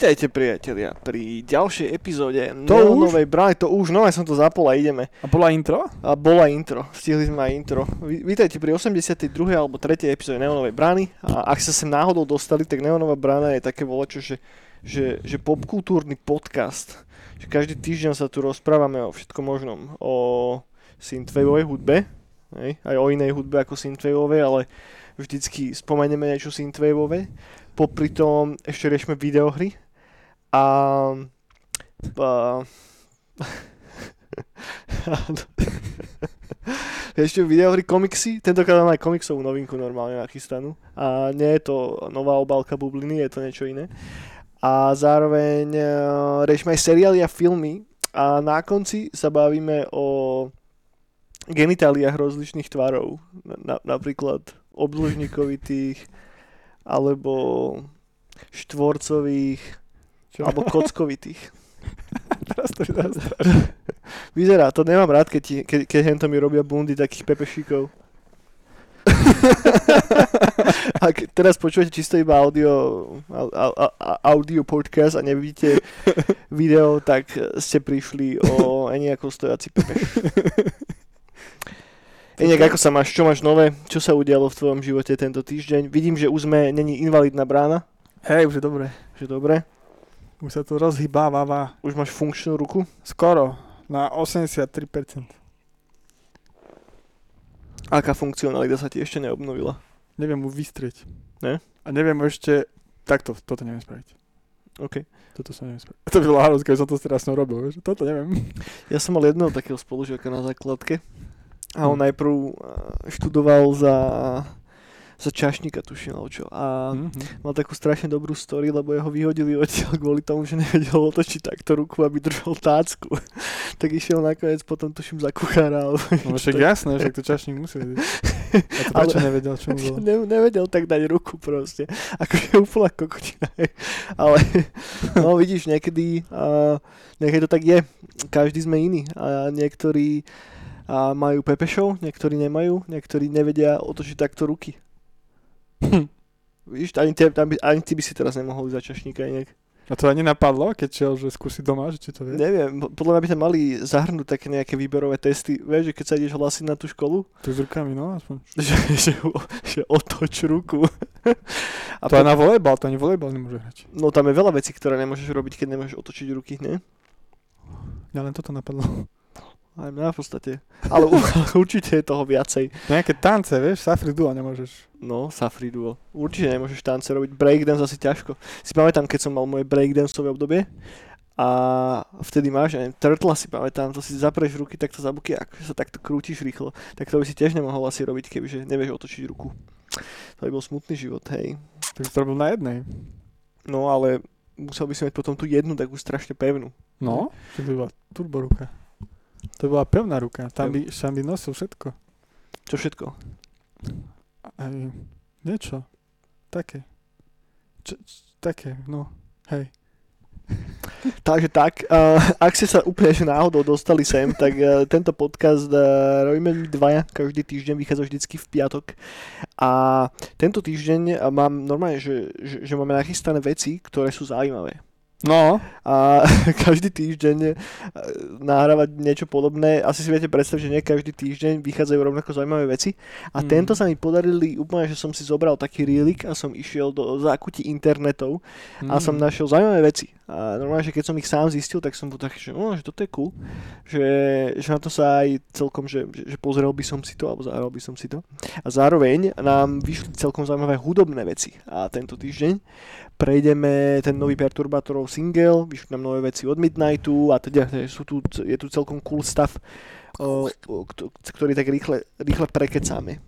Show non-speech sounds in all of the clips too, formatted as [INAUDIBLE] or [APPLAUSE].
Vítajte priatelia pri ďalšej epizóde to Neonovej brány. To už, no ja som to zapol a ideme. A bola intro? A bola intro, stihli sme aj intro. Vítajte pri 82. alebo 3. epizóde Neonovej brány. A ak sa sem náhodou dostali, tak Neonová brána je také volačo, že, že, že popkultúrny podcast. Že každý týždeň sa tu rozprávame o všetkom možnom. O synthwaveovej hudbe, hej? aj o inej hudbe ako synthwaveovej, ale vždycky spomenieme niečo synthwaveové popri tom ešte riešime videohry a, a [LAUGHS] ešte videohry, komiksy, tentokrát mám aj komiksovú novinku normálne nachystanú a nie je to nová obálka bubliny, je to niečo iné. A zároveň uh, riešime aj seriály a filmy a na konci sa bavíme o genitáliách rozličných tvarov, na, napríklad obdĺžnikovitých, alebo štvorcových, Čo? alebo kockovitých. [LAUGHS] Teraz to [LAUGHS] Vyzerá, to nemám rád, keď, keď, keď hento mi robia bundy takých pepešíkov. [LAUGHS] Ak teraz počujete čisto iba audio, audio podcast a nevidíte video, tak ste prišli o nejakou stojací pepeš. Inak, ako sa máš? Čo máš nové? Čo sa udialo v tvojom živote tento týždeň? Vidím, že už sme, není invalidná brána. Hej, už je dobre. Už je dobre. Už sa to rozhýbáva. Už máš funkčnú ruku? Skoro. Na 83%. Aká funkcionalita sa ti ešte neobnovila? Neviem mu vystrieť. Ne? A neviem ešte... Takto, toto neviem spraviť. OK. Toto sa neviem spraviť. [LAUGHS] To by bolo keď som to teraz robil. Toto neviem. Ja som mal jedného takého spolužiaka na základke a on hm. najprv eh, študoval za za čašníka tuším, alebo čo. A mm-hmm. mal takú strašne dobrú story, lebo jeho vyhodili odtiaľ kvôli tomu, že nevedel otočiť takto ruku, aby držal tácku. [LAUGHS] tak išiel nakoniec potom tuším za kuchára. Alebo [LAUGHS] no však jasné, však to čašník musí vedieť. A to [LAUGHS] prečo Ale, nevedel, čo mu bolo? Ne, nevedel tak dať ruku proste. Akože úplná kokotina. Ale no vidíš, niekedy, uh, niekedy to tak je. Každý sme iný. A niektorí a majú pepešov, niektorí nemajú, niektorí nevedia otočiť takto ruky. Hm. Víš, ani, te, tam by, ani ty by si teraz nemohol za čašníka inak. A to ani napadlo, keď šiel, že skúsi doma, že či to vie? Neviem, podľa mňa by tam mali zahrnúť také nejaké výberové testy. Vieš, že keď sa ideš hlasiť na tú školu? Tu s rukami, no aspoň. [LAUGHS] že, že, že otoč ruku. A [LAUGHS] to po... aj na volejbal, to ani volejbal nemôže hrať. No tam je veľa vecí, ktoré nemôžeš robiť, keď nemôžeš otočiť ruky, nie? Ja len toto napadlo. Aj mňa v podstate. Ale [LAUGHS] určite je toho viacej. Nejaké tance, vieš, Safri Duo nemôžeš. No, Safri Duo. Určite nemôžeš tance robiť. Breakdance asi ťažko. Si pamätám, keď som mal moje breakdanceové obdobie a vtedy máš, neviem, turtle si pamätám, to si zapreš ruky takto za buky, ako sa takto krútiš rýchlo, tak to by si tiež nemohol asi robiť, kebyže nevieš otočiť ruku. To by bol smutný život, hej. Tak to robil na jednej. No, ale musel by si mať potom tú jednu takú strašne pevnú. No, to by bola turbo ruka. To bola pevná ruka. Tam by, by nosil všetko. Čo všetko? Aj niečo. Také. Čo, také, no. Hej. [LAUGHS] Takže tak, uh, ak ste sa úplne že náhodou dostali sem, tak uh, tento podcast uh, robíme my dvaja, každý týždeň vychádza vždycky v piatok. A tento týždeň mám normálne, že, že, že máme nachystané veci, ktoré sú zaujímavé. No. A [LAUGHS] každý týždeň e, nahrávať niečo podobné. Asi si viete predstaviť, že nie každý týždeň vychádzajú rovnako zaujímavé veci. A mm. tento sa mi podarili úplne, že som si zobral taký rielik a som išiel do zákutí internetov mm. a som našiel zaujímavé veci. A normálne, že keď som ich sám zistil, tak som bol taký, že, oh, že toto je cool. Že, že na to sa aj celkom, že, že, pozrel by som si to, alebo zahral by som si to. A zároveň nám vyšli celkom zaujímavé hudobné veci. A tento týždeň prejdeme ten nový Perturbátorov single, vyšli nám nové veci od Midnightu a teda sú tu, je tu celkom cool stav, ktorý tak rýchle, rýchle prekecáme.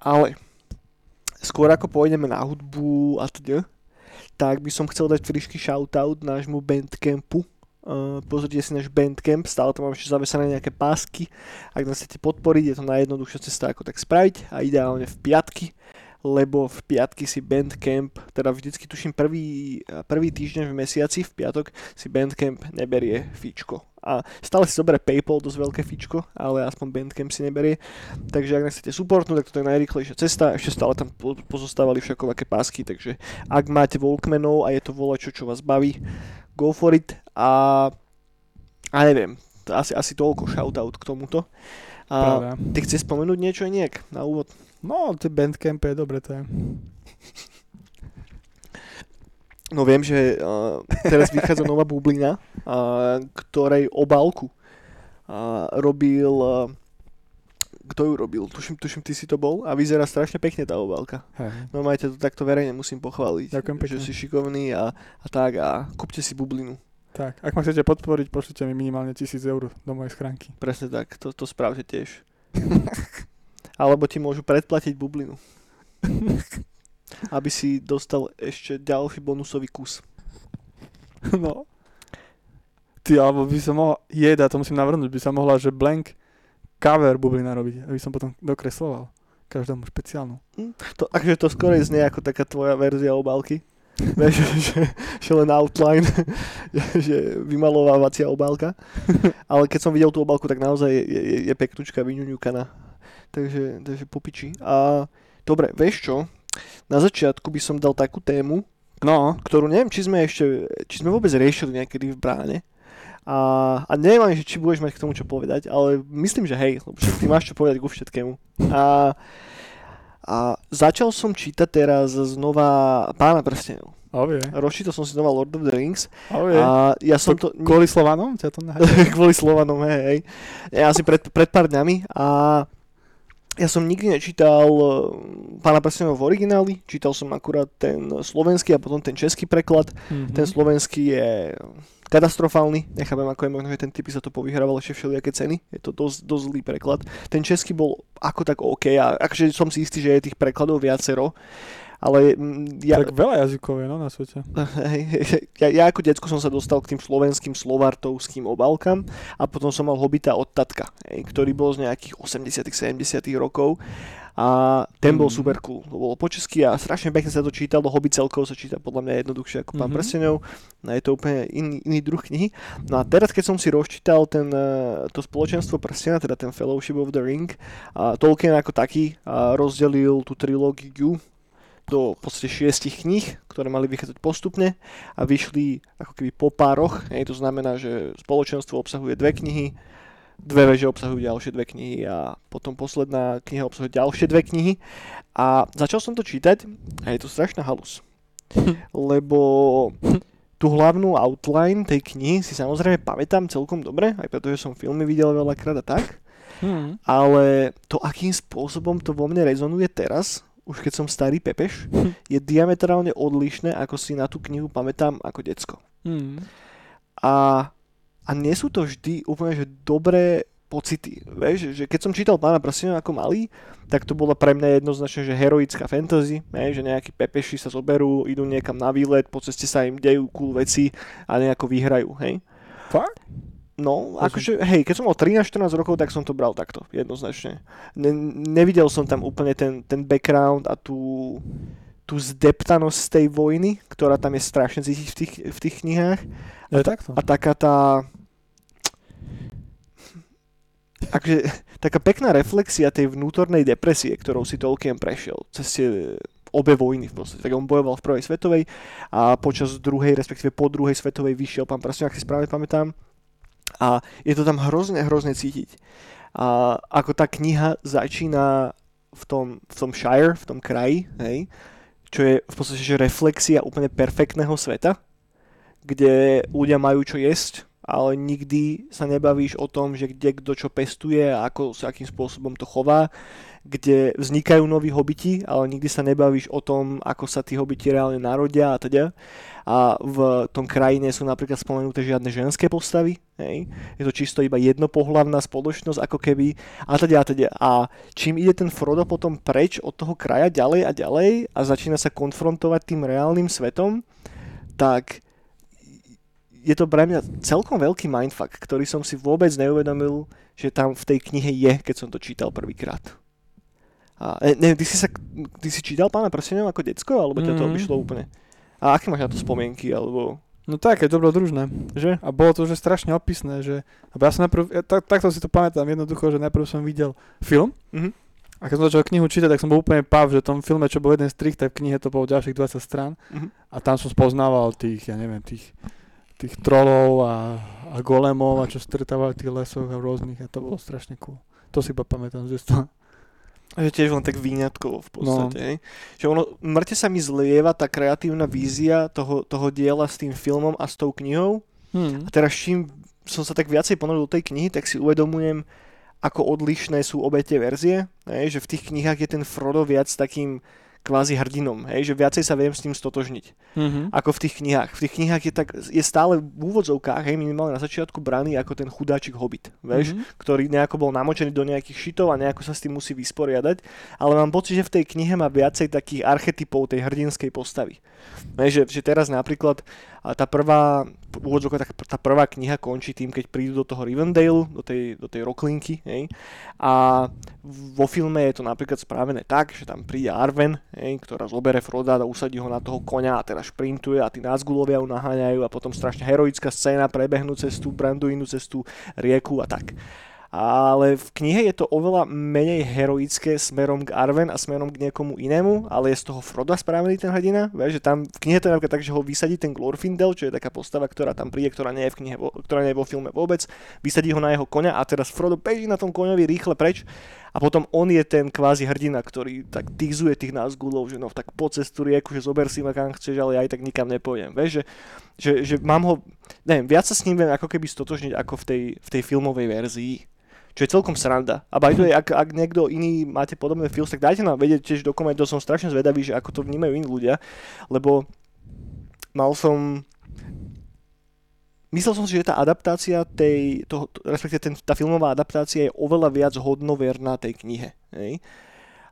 Ale skôr ako pôjdeme na hudbu a teda, tak by som chcel dať frišky shoutout nášmu Bandcampu. Uh, pozrite si náš Bandcamp, stále tam mám ešte zavesené nejaké pásky. Ak nás chcete podporiť, je to najjednoduchšia cesta, ako tak spraviť a ideálne v piatky lebo v piatky si Bandcamp, teda vždycky tuším prvý, prvý týždeň v mesiaci, v piatok si Bandcamp neberie fičko. A stále si zoberie PayPal, dosť veľké fičko, ale aspoň Bandcamp si neberie. Takže ak nás chcete supportnúť, tak to je najrýchlejšia cesta. Ešte stále tam po- pozostávali všakovaké pásky, takže ak máte Walkmanov a je to volačo, čo vás baví, go for it. A, a neviem, to asi, asi toľko shoutout k tomuto. A Pravda. ty chceš spomenúť niečo nejak na úvod? No, tie bandcamp je dobre, to je. No viem, že uh, teraz vychádza nová bublina, uh, ktorej obálku uh, robil... Uh, kto ju robil? Tuším, tuším, ty si to bol a vyzerá strašne pekne tá obálka. Hej. Normálne ťa to takto verejne musím pochváliť. Ďakujem pekne. Že si šikovný a, a tak a kúpte si bublinu. Tak, ak ma chcete podporiť, pošlite mi minimálne 1000 eur do mojej schránky. Presne tak, to, to spravte tiež. [LAUGHS] Alebo ti môžu predplatiť bublinu. [LAUGHS] Aby si dostal ešte ďalší bonusový kus. [LAUGHS] No. Ty, alebo by som mohla, jeda, to musím navrhnúť, by sa mohla, že blank cover bublina robiť, aby som potom dokresloval každému špeciálnu. To, akože to skoro znie ako taká tvoja verzia obálky. [LAUGHS] Vieš, že, že len outline, [LAUGHS] že vymalovávacia obálka. Ale keď som videl tú obálku, tak naozaj je, je, je peknúčka, vyňuňukaná. Takže, takže popiči. A dobre, vieš čo? Na začiatku by som dal takú tému, No, ktorú neviem, či sme ešte, či sme vôbec riešili niekedy v bráne. A, a neviem či budeš mať k tomu čo povedať, ale myslím, že hej, lebo ty máš čo povedať ku všetkému. A, a začal som čítať teraz znova Pána prstenov. ovie, Rozčítal som si znova Lord of the Rings ovie. a ja som to... Kvôli Slovanom ťa to [LAUGHS] kvôli Slovanom, hej, hej. Ja asi pred, pred pár dňami a ja som nikdy nečítal eh, Pána prstenov v origináli, čítal som akurát ten slovenský a potom ten český preklad. Mhm. Ten slovenský je katastrofálny, nechápem ako je možno, že ten typ sa to povyhrával ešte všelijaké ceny, je to dosť, dosť zlý preklad. Ten český bol ako tak OK a akože som si istý, že je tých prekladov viacero, ale mm, ja, Tak veľa jazykov je, no, na svete. [LAUGHS] ja, ja ako decko som sa dostal k tým slovenským slovartovským obálkam a potom som mal Hobita od tatka, hej, ktorý bol z nejakých 80 70 rokov a ten bol Mm. super cool. To bolo po česky a strašne pekne sa to čítalo, Hobbit celkovo sa číta podľa mňa jednoduchšie ako Pán Mhm. prstenov. No je to úplne iný, iný druh knihy. No a teraz, keď som si rozčítal ten, eh, to spoločenstvo prstena, teda ten Fellowship of the Ring, a Tolkien ako taký a rozdelil tú trilógiu do v podstate šiestich kníh, ktoré mali vychádzať postupne a vyšli ako keby po pároch. Hej, to znamená, že spoločenstvo obsahuje dve knihy, dve veže obsahujú ďalšie dve knihy a potom posledná kniha obsahuje ďalšie dve knihy. A začal som to čítať a je to strašná halus. [LAUGHS] Lebo tú hlavnú outline tej knihy si samozrejme pamätám celkom dobre, aj pretože som filmy videl veľakrát a tak. Hmm. Ale to, akým spôsobom to vo mne rezonuje teraz, už keď som starý pepeš, je diametrálne odlišné, ako si na tú knihu pamätám ako decko. Hmm. A, a nie sú to vždy úplne že dobré pocity. Vieš, že keď som čítal Pána prstenov ako malý, tak to bolo pre mňa jednoznačne, že heroická fantasy, hej, že nejakí pepeši sa zoberú, idú niekam na výlet, po ceste sa im dejú cool veci a nejako vyhrajú, hej. Fakt? No, akože, hej, keď som mal 13-14 rokov, tak som to bral takto, jednoznačne. Ne, nevidel som tam úplne ten, ten background a tú, tú zdeptanosť z tej vojny, ktorá tam je strašne cítiť v tých, v tých knihách. Je takto. A taká tá... Akože, taká pekná reflexia tej vnútornej depresie, ktorou si Tolkien prešiel cez tie obe vojny v podstate. Tak on bojoval v prvej svetovej a počas druhej, respektíve po druhej svetovej vyšiel pán Prsten, ak si správne pamätám. A je to tam hrozne, hrozne cítiť. A ako tá kniha začína v tom, v tom Shire, v tom kraji, hej, čo je v podstate že reflexia úplne perfektného sveta, kde ľudia majú čo jesť, ale nikdy sa nebavíš o tom, že kde kto čo pestuje a ako, akým spôsobom to chová, kde vznikajú noví hobiti, ale nikdy sa nebavíš o tom, ako sa tí hobiti reálne narodia a teda. A v tom krajine sú napríklad spomenuté žiadne ženské postavy, hej. Je to čisto iba jednopohlavná spoločnosť, ako keby a teda a teda. A čím ide ten Frodo potom preč od toho kraja ďalej a ďalej a začína sa konfrontovať tým reálnym svetom, tak je to pre mňa celkom veľký mindfuck, ktorý som si vôbec neuvedomil, že tam v tej knihe je, keď som to čítal prvýkrát. A e, neviem, ty si, sa, ty si čítal Pána prstenov ako decko, alebo ťa to vyšlo úplne? A aké máš na to spomienky, alebo No také dobrodružné. Že? A bolo to že strašne opisné, že... Ja som najprv, ja, tak, takto si to pamätám jednoducho, že najprv som videl film Mhm. a keď som začal knihu čítať, tak som bol úplne pav, že v tom filme, čo bol jeden strich, tak v knihe to bolo ďalších 20 strán Mhm. a tam som spoznával tých, ja neviem, tých, tých trolov a, a golemov a čo stretávali v tých lesoch a rôznych a to bolo strašne cool. To si iba pamätám z detstva. Že tiež len tak výňatkovo v podstate. No. Že ono, mŕte sa mi zlieva tá kreatívna vízia toho, toho diela s tým filmom a s tou knihou. Hmm. A teraz čím som sa tak viacej ponoril do tej knihy, tak si uvedomujem, ako odlišné sú obe tie verzie. Hej, že v tých knihách je ten Frodo viac takým kvázi hrdinom, hej, že viacej sa viem s ním stotožniť, Mm-hmm. ako v tých knihách. V tých knihách je, tak, je stále v úvodzovkách, hej, minimálne na začiatku braný ako ten chudáčik hobit, vieš, Mm-hmm. ktorý nejako bol namočený do nejakých šitov a nejako sa s tým musí vysporiadať, ale mám pocit, že v tej knihe má viacej takých archetypov tej hrdinskej postavy. Ne, že, že teraz napríklad tá prvá, v úvodzovkách, tá, tá prvá kniha končí tým, keď prídu do toho Rivendale, do tej, do tej roklinky, hej, a vo filme je to napríklad spravené tak, že tam príde Arwen, hej, ktorá zobere Froda a usadí ho na toho konia a teraz šprintuje a tí Nazgulovia ju naháňajú a potom strašne heroická scéna prebehnú cez tú Branduinu, cez tú rieku a tak. Ale v knihe je to oveľa menej heroické smerom k Arwen a smerom k niekomu inému, ale je z toho Froda spravený ten hrdina. Vieš, že tam v knihe to je napríklad tak, že ho vysadí ten Glorfindel, čo je taká postava, ktorá tam príde, ktorá nie je v knihe, ktorá nie je vo filme vôbec. Vysadí ho na jeho koňa a teraz Frodo beží na tom koňovi rýchle preč a potom on je ten kvázi hrdina, ktorý tak tizuje tých Nazgulov, že no tak po cestu rieku, že zober si ma kam chceš, ale ja aj tak nikam nepôjdem. Vieš, že, že, že mám ho, neviem, viac sa s ním viem ako keby stotožniť ako v tej, v tej filmovej verzii čo je celkom sranda. A by the way, ak, ak niekto iný máte podobné feels, tak dajte nám vedieť tiež do komentov, som strašne zvedavý, že ako to vnímajú iní ľudia, lebo mal som Myslel som si, že tá adaptácia tej, toho, respektíve ten, tá filmová adaptácia je oveľa viac hodnoverná tej knihe. Hej?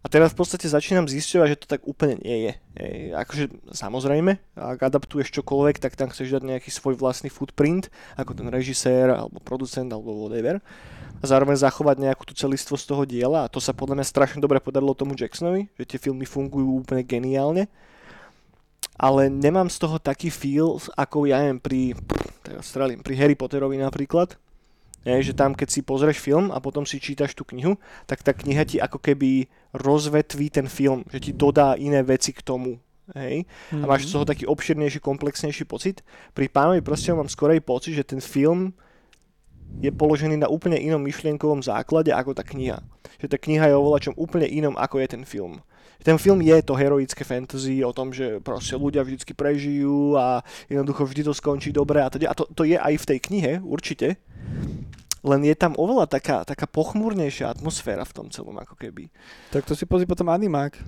A teraz v podstate začínam zisťovať, že to tak úplne nie je. Hej. Akože samozrejme, ak adaptuješ čokoľvek, tak tam chceš dať nejaký svoj vlastný footprint, ako ten režisér, alebo producent, alebo whatever. A zároveň zachovať nejakú tú celistvosť toho diela a to sa podľa mňa strašne dobre podarilo tomu Jacksonovi, že tie filmy fungujú úplne geniálne. Ale nemám z toho taký feel, ako ja neviem pri, teraz strelím, pri Harry Potterovi napríklad, je, že tam keď si pozrieš film a potom si čítaš tú knihu, tak tá kniha ti ako keby rozvetví ten film, že ti dodá iné veci k tomu. Hej? A máš z toho taký obširnejší, komplexnejší pocit. Pri pánovi proste mám skorej pocit, že ten film je položený na úplne inom myšlienkovom základe ako tá kniha. Že tá kniha je o čom úplne inom ako je ten film. Ten film je to heroické fantasy o tom, že proste ľudia vždycky prežijú a jednoducho vždy to skončí dobre a, teda. a to, to je aj v tej knihe, určite. Len je tam oveľa taká, taká pochmúrnejšia atmosféra v tom celom, ako keby. Tak to si pozri potom animák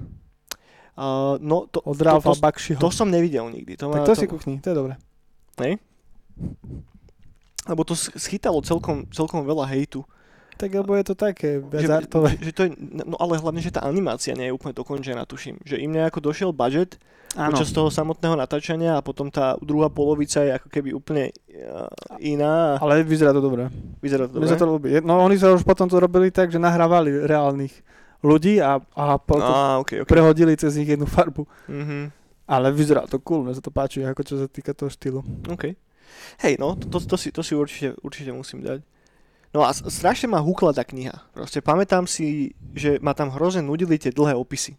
Uh, no, to, od to, Ralfa to, Bakšiho. to som nevidel nikdy. To tak ma, to si kuchni, to je dobré. Lebo to sch- schytalo celkom, celkom veľa hejtu. Tak lebo je to také, viac že, že, to je, no ale hlavne, že tá animácia nie je úplne dokončená, tuším. Že im nejako došiel budget počas toho samotného natáčania a potom tá druhá polovica je ako keby úplne uh, iná. Ale vyzerá to dobre. Vyzerá to dobre. sa to ľúbi. No oni sa už potom to robili tak, že nahrávali reálnych ľudí a, a potom Á, okay, okay. prehodili cez nich jednu farbu. Mhm. Ale vyzerá to cool, mne sa to páči, ako čo sa týka toho štýlu. OK. Hej, no, to, to, to, si, to si určite, určite musím dať. No a strašne ma húkla tá kniha. Proste pamätám si, že ma tam hrozne nudili tie dlhé opisy.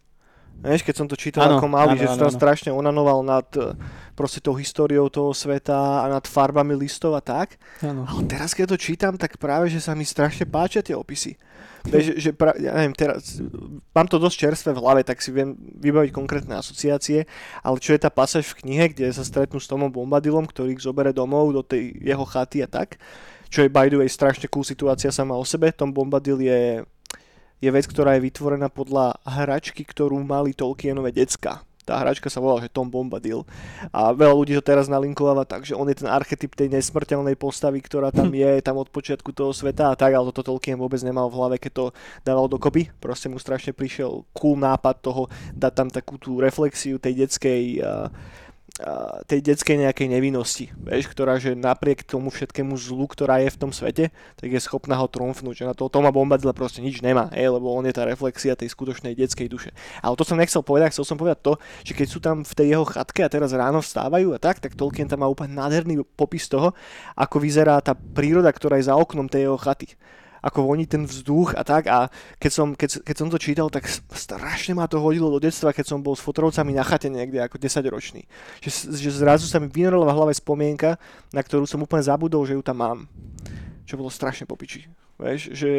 Vieš, keď som to čítal Áno, ako malý, áno, že áno, som áno. strašne onanoval nad eh, proste tou históriou toho sveta a nad farbami listov a tak. Áno. Ale teraz, keď to čítam, tak práve, že sa mi strašne páčia tie opisy. Vieš, že, že pra, ja neviem, teraz, mám to dosť čerstvé v hlave, tak si viem vybaviť konkrétne asociácie, ale čo je tá pasáž v knihe, kde sa stretnú s Tomom Bombadilom, ktorý ich zobere domov do tej jeho chaty a tak, čo je by the way strašne cool situácia sama o sebe. Tom Bombadil je, je vec, ktorá je vytvorená podľa hračky, ktorú mali Tolkienové decka. Tá hračka sa volá, že Tom Bombadil. A veľa ľudí to teraz nalinkováva tak, že on je ten archetyp tej nesmrteľnej postavy, ktorá tam je, tam od počiatku toho sveta a tak, ale toto Tolkien vôbec nemal v hlave, keď to dával dokopy. Proste mu strašne prišiel cool nápad toho dať tam takú tú reflexiu tej detskej, uh, tej detskej nejakej nevinnosti, vieš, ktorá, že napriek tomu všetkému zlu, ktorá je v tom svete, tak je schopná ho trumfnúť, že na to Toma Bombadila proste nič nemá, hej, lebo on je tá reflexia tej skutočnej detskej duše. Ale to som nechcel povedať, chcel som povedať to, že keď sú tam v tej jeho chatke a teraz ráno vstávajú a tak, tak Tolkien tam má úplne nádherný popis toho, ako vyzerá tá príroda, ktorá je za oknom tej jeho chaty ako voní ten vzduch a tak a keď som, keď, keď som to čítal, tak strašne ma to hodilo do detstva, keď som bol s fotrovcami na chate niekde ako 10 ročný. Že, že zrazu sa mi vynorila v hlave spomienka, na ktorú som úplne zabudol, že ju tam mám. Čo bolo strašne popiči. Vieš, že,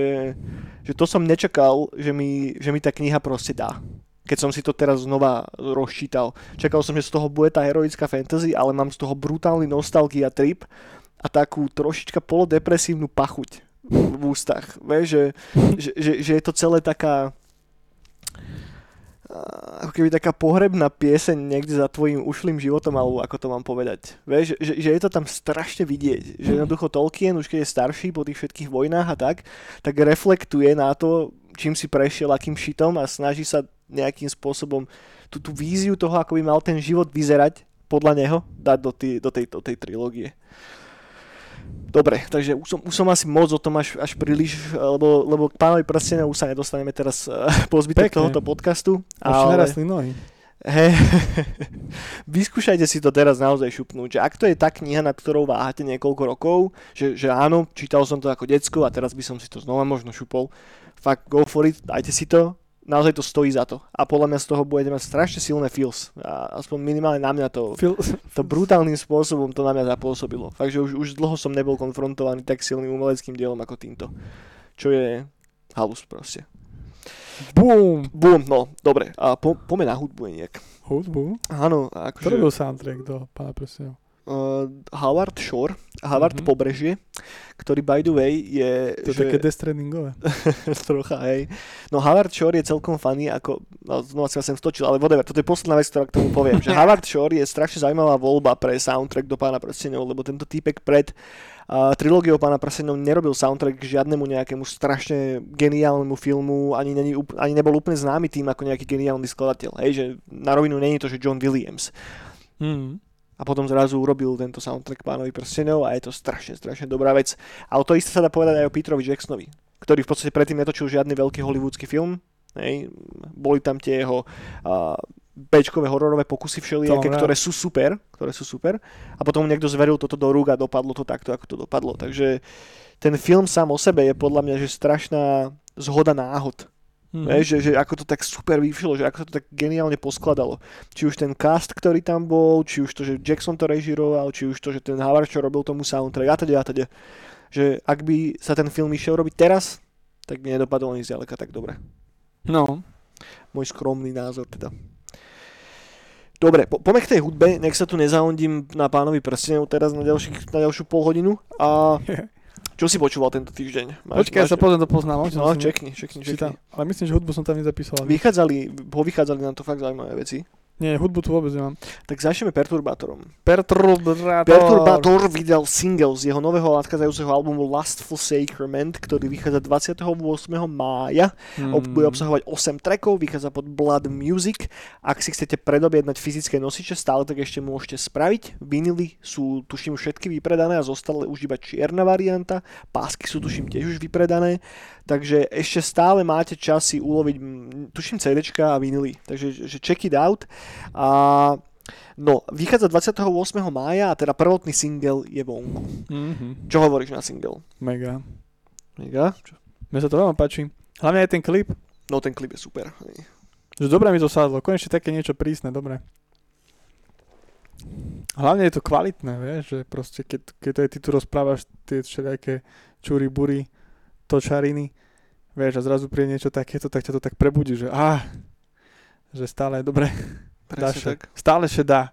že to som nečakal, že mi, že mi tá kniha proste dá keď som si to teraz znova rozčítal. Čakal som, že z toho bude tá heroická fantasy, ale mám z toho brutálny nostalgia trip a takú trošička polodepresívnu pachuť v ústach. Vieš, že, že, že, že je to celé taká ako keby taká pohrebná pieseň niekde za tvojim ušlým životom, alebo ako to mám povedať. Vieš, že, že je to tam strašne vidieť, že jednoducho Tolkien, už keď je starší po tých všetkých vojnách a tak, tak reflektuje na to, čím si prešiel, akým šitom a snaží sa nejakým spôsobom tú, tú víziu toho, ako by mal ten život vyzerať podľa neho, dať do, tý, do, tej, do tej trilógie. Dobre, takže už som, už som asi moc o tom až, až príliš, lebo, lebo k pánovi prstenia už sa nedostaneme teraz uh, [LAUGHS] po zbytek Pekne. tohoto podcastu. Ale... nohy. He, [LAUGHS] vyskúšajte si to teraz naozaj šupnúť, že ak to je tá kniha, nad ktorou váhate niekoľko rokov, že, že áno, čítal som to ako decko a teraz by som si to znova možno šupol, fakt go for it, dajte si to, naozaj to stojí za to. A podľa mňa z toho budete mať strašne silné feels. A aspoň minimálne na mňa to, Feel... to brutálnym spôsobom to na mňa zapôsobilo. Takže už, už dlho som nebol konfrontovaný tak silným umeleckým dielom ako týmto. Čo je halus proste. Boom! Boom, no, dobre. A po, poďme na hudbu nejak. Hudbu? Áno. Akože... Ktorý bol soundtrack do Pána prstenov? Uh, Howard Shore, Howard mm-hmm. Pobrežie, ktorý by the way je... To je že... také destrendingové. [LAUGHS] trocha, hej. No Howard Shore je celkom funny, ako, no znova si sem stočil, ale whatever, toto je posledná vec, ktorá k tomu poviem, že [LAUGHS] Howard Shore je strašne zaujímavá voľba pre soundtrack do Pána prstenov, lebo tento týpek pred uh, trilógiou Pána prstenov nerobil soundtrack k žiadnemu nejakému strašne geniálnemu filmu, ani, není, ani nebol úplne známy tým ako nejaký geniálny skladateľ, hej, že na rovinu není to, že John Williams. Mm a potom zrazu urobil tento soundtrack Pánovi prstenov a je to strašne, strašne dobrá vec. Ale to isté sa dá povedať aj o Petrovi Jacksonovi, ktorý v podstate predtým netočil žiadny veľký hollywoodsky film. Hej. Boli tam tie jeho uh, bečkové hororové pokusy všelijaké, ktoré sú super, ktoré sú super. A potom niekto zveril toto do rúk a dopadlo to takto, ako to dopadlo. Takže ten film sám o sebe je podľa mňa že strašná zhoda náhod Mm-hmm. Vieš, že, že ako to tak super vyšlo, že ako to tak geniálne poskladalo. Či už ten cast, ktorý tam bol, či už to, že Jackson to režiroval, či už to, že ten Howard čo robil tomu soundtrack a teda a teda. Že ak by sa ten film išiel robiť teraz, tak by nedopadol ani zďaleka tak dobre. No. Môj skromný názor teda. Dobre, po, poďme k tej hudbe, nech sa tu nezaondím na pánovi prstenov teraz na, ďalší, na ďalšiu pol hodinu. A [LAUGHS] Čo si počúval tento týždeň? Máš, Počkaj, máš... ja sa pozriem do poznámok. No, čekni, čekni, čekni. Ale myslím, že hudbu som tam nezapísal. Vychádzali, povychádzali nám to fakt zaujímavé veci. Nie, hudbu tu vôbec nemám. Tak začneme Perturbátorom. Perturbátor. Perturbátor vydal single z jeho nového nadchádzajúceho albumu Lustful Sacrament, ktorý vychádza 28. mája. Hmm. Bude obsahovať 8 trackov, vychádza pod Blood Music. Ak si chcete predobjednať fyzické nosiče, stále tak ešte môžete spraviť. Vinily sú tuším všetky vypredané a zostala už iba čierna varianta. Pásky sú tuším tiež už vypredané. Takže ešte stále máte čas si uloviť, tuším CDčka a vinily. Takže že check it out. A No, vychádza 28. mája a teda prvotný single je vonku. Mm-hmm. Čo hovoríš na single? Mega. Mega? Čo? Mne sa to veľmi páči. Hlavne aj ten klip. No, ten klip je super. Že dobre mi to sadlo. Konečne také niečo prísne, dobre. Hlavne je to kvalitné, vieš, že proste keď, keď ty tu rozprávaš tie všelijaké čúry, bury, točariny, vieš, a zrazu príde niečo takéto, tak ťa to tak prebudí, že ah, že stále je dobre. Presne tak. Stále še dá.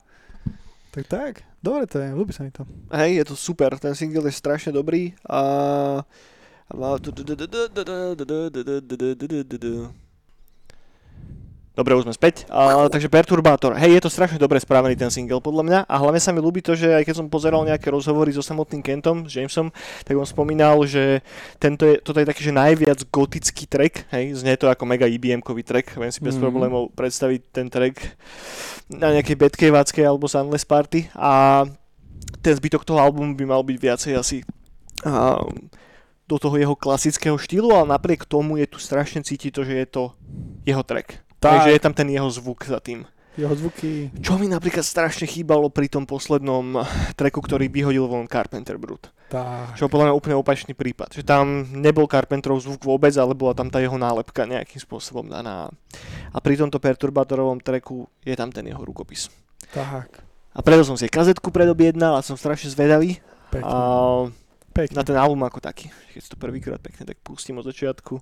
Tak tak, dobre to je, ľúbi sa mi to. Hej, je to super, ten single je strašne dobrý a má... Dobre, už sme späť. A, takže Perturbátor. Hej, je to strašne dobre spravený ten single podľa mňa a hlavne sa mi ľúbi to, že aj keď som pozeral nejaké rozhovory so samotným Kentom, s Jamesom, tak on spomínal, že tento je, toto je taký, že najviac gotický track, hej, znie to ako mega IBM-kový track, viem si bez mm. problémov predstaviť ten track na nejakej Batcaveáckej alebo Sunless Party a ten zbytok toho albumu by mal byť viacej asi a, do toho jeho klasického štýlu, ale napriek tomu je tu strašne cítiť to, že je to jeho track. Tak. Takže je tam ten jeho zvuk za tým. Jeho zvuky. Čo mi napríklad strašne chýbalo pri tom poslednom treku, ktorý vyhodil von Carpenter Brut. Tak. Čo podľa mňa úplne opačný prípad. Že tam nebol Carpenterov zvuk vôbec, ale bola tam tá jeho nálepka nejakým spôsobom daná. A pri tomto perturbátorovom treku je tam ten jeho rukopis. Tak. A preto som si kazetku predobjednal a som strašne zvedavý. Pekne. A Pekne. na ten album ako taký. Keď si to prvýkrát pekne tak pustím od začiatku,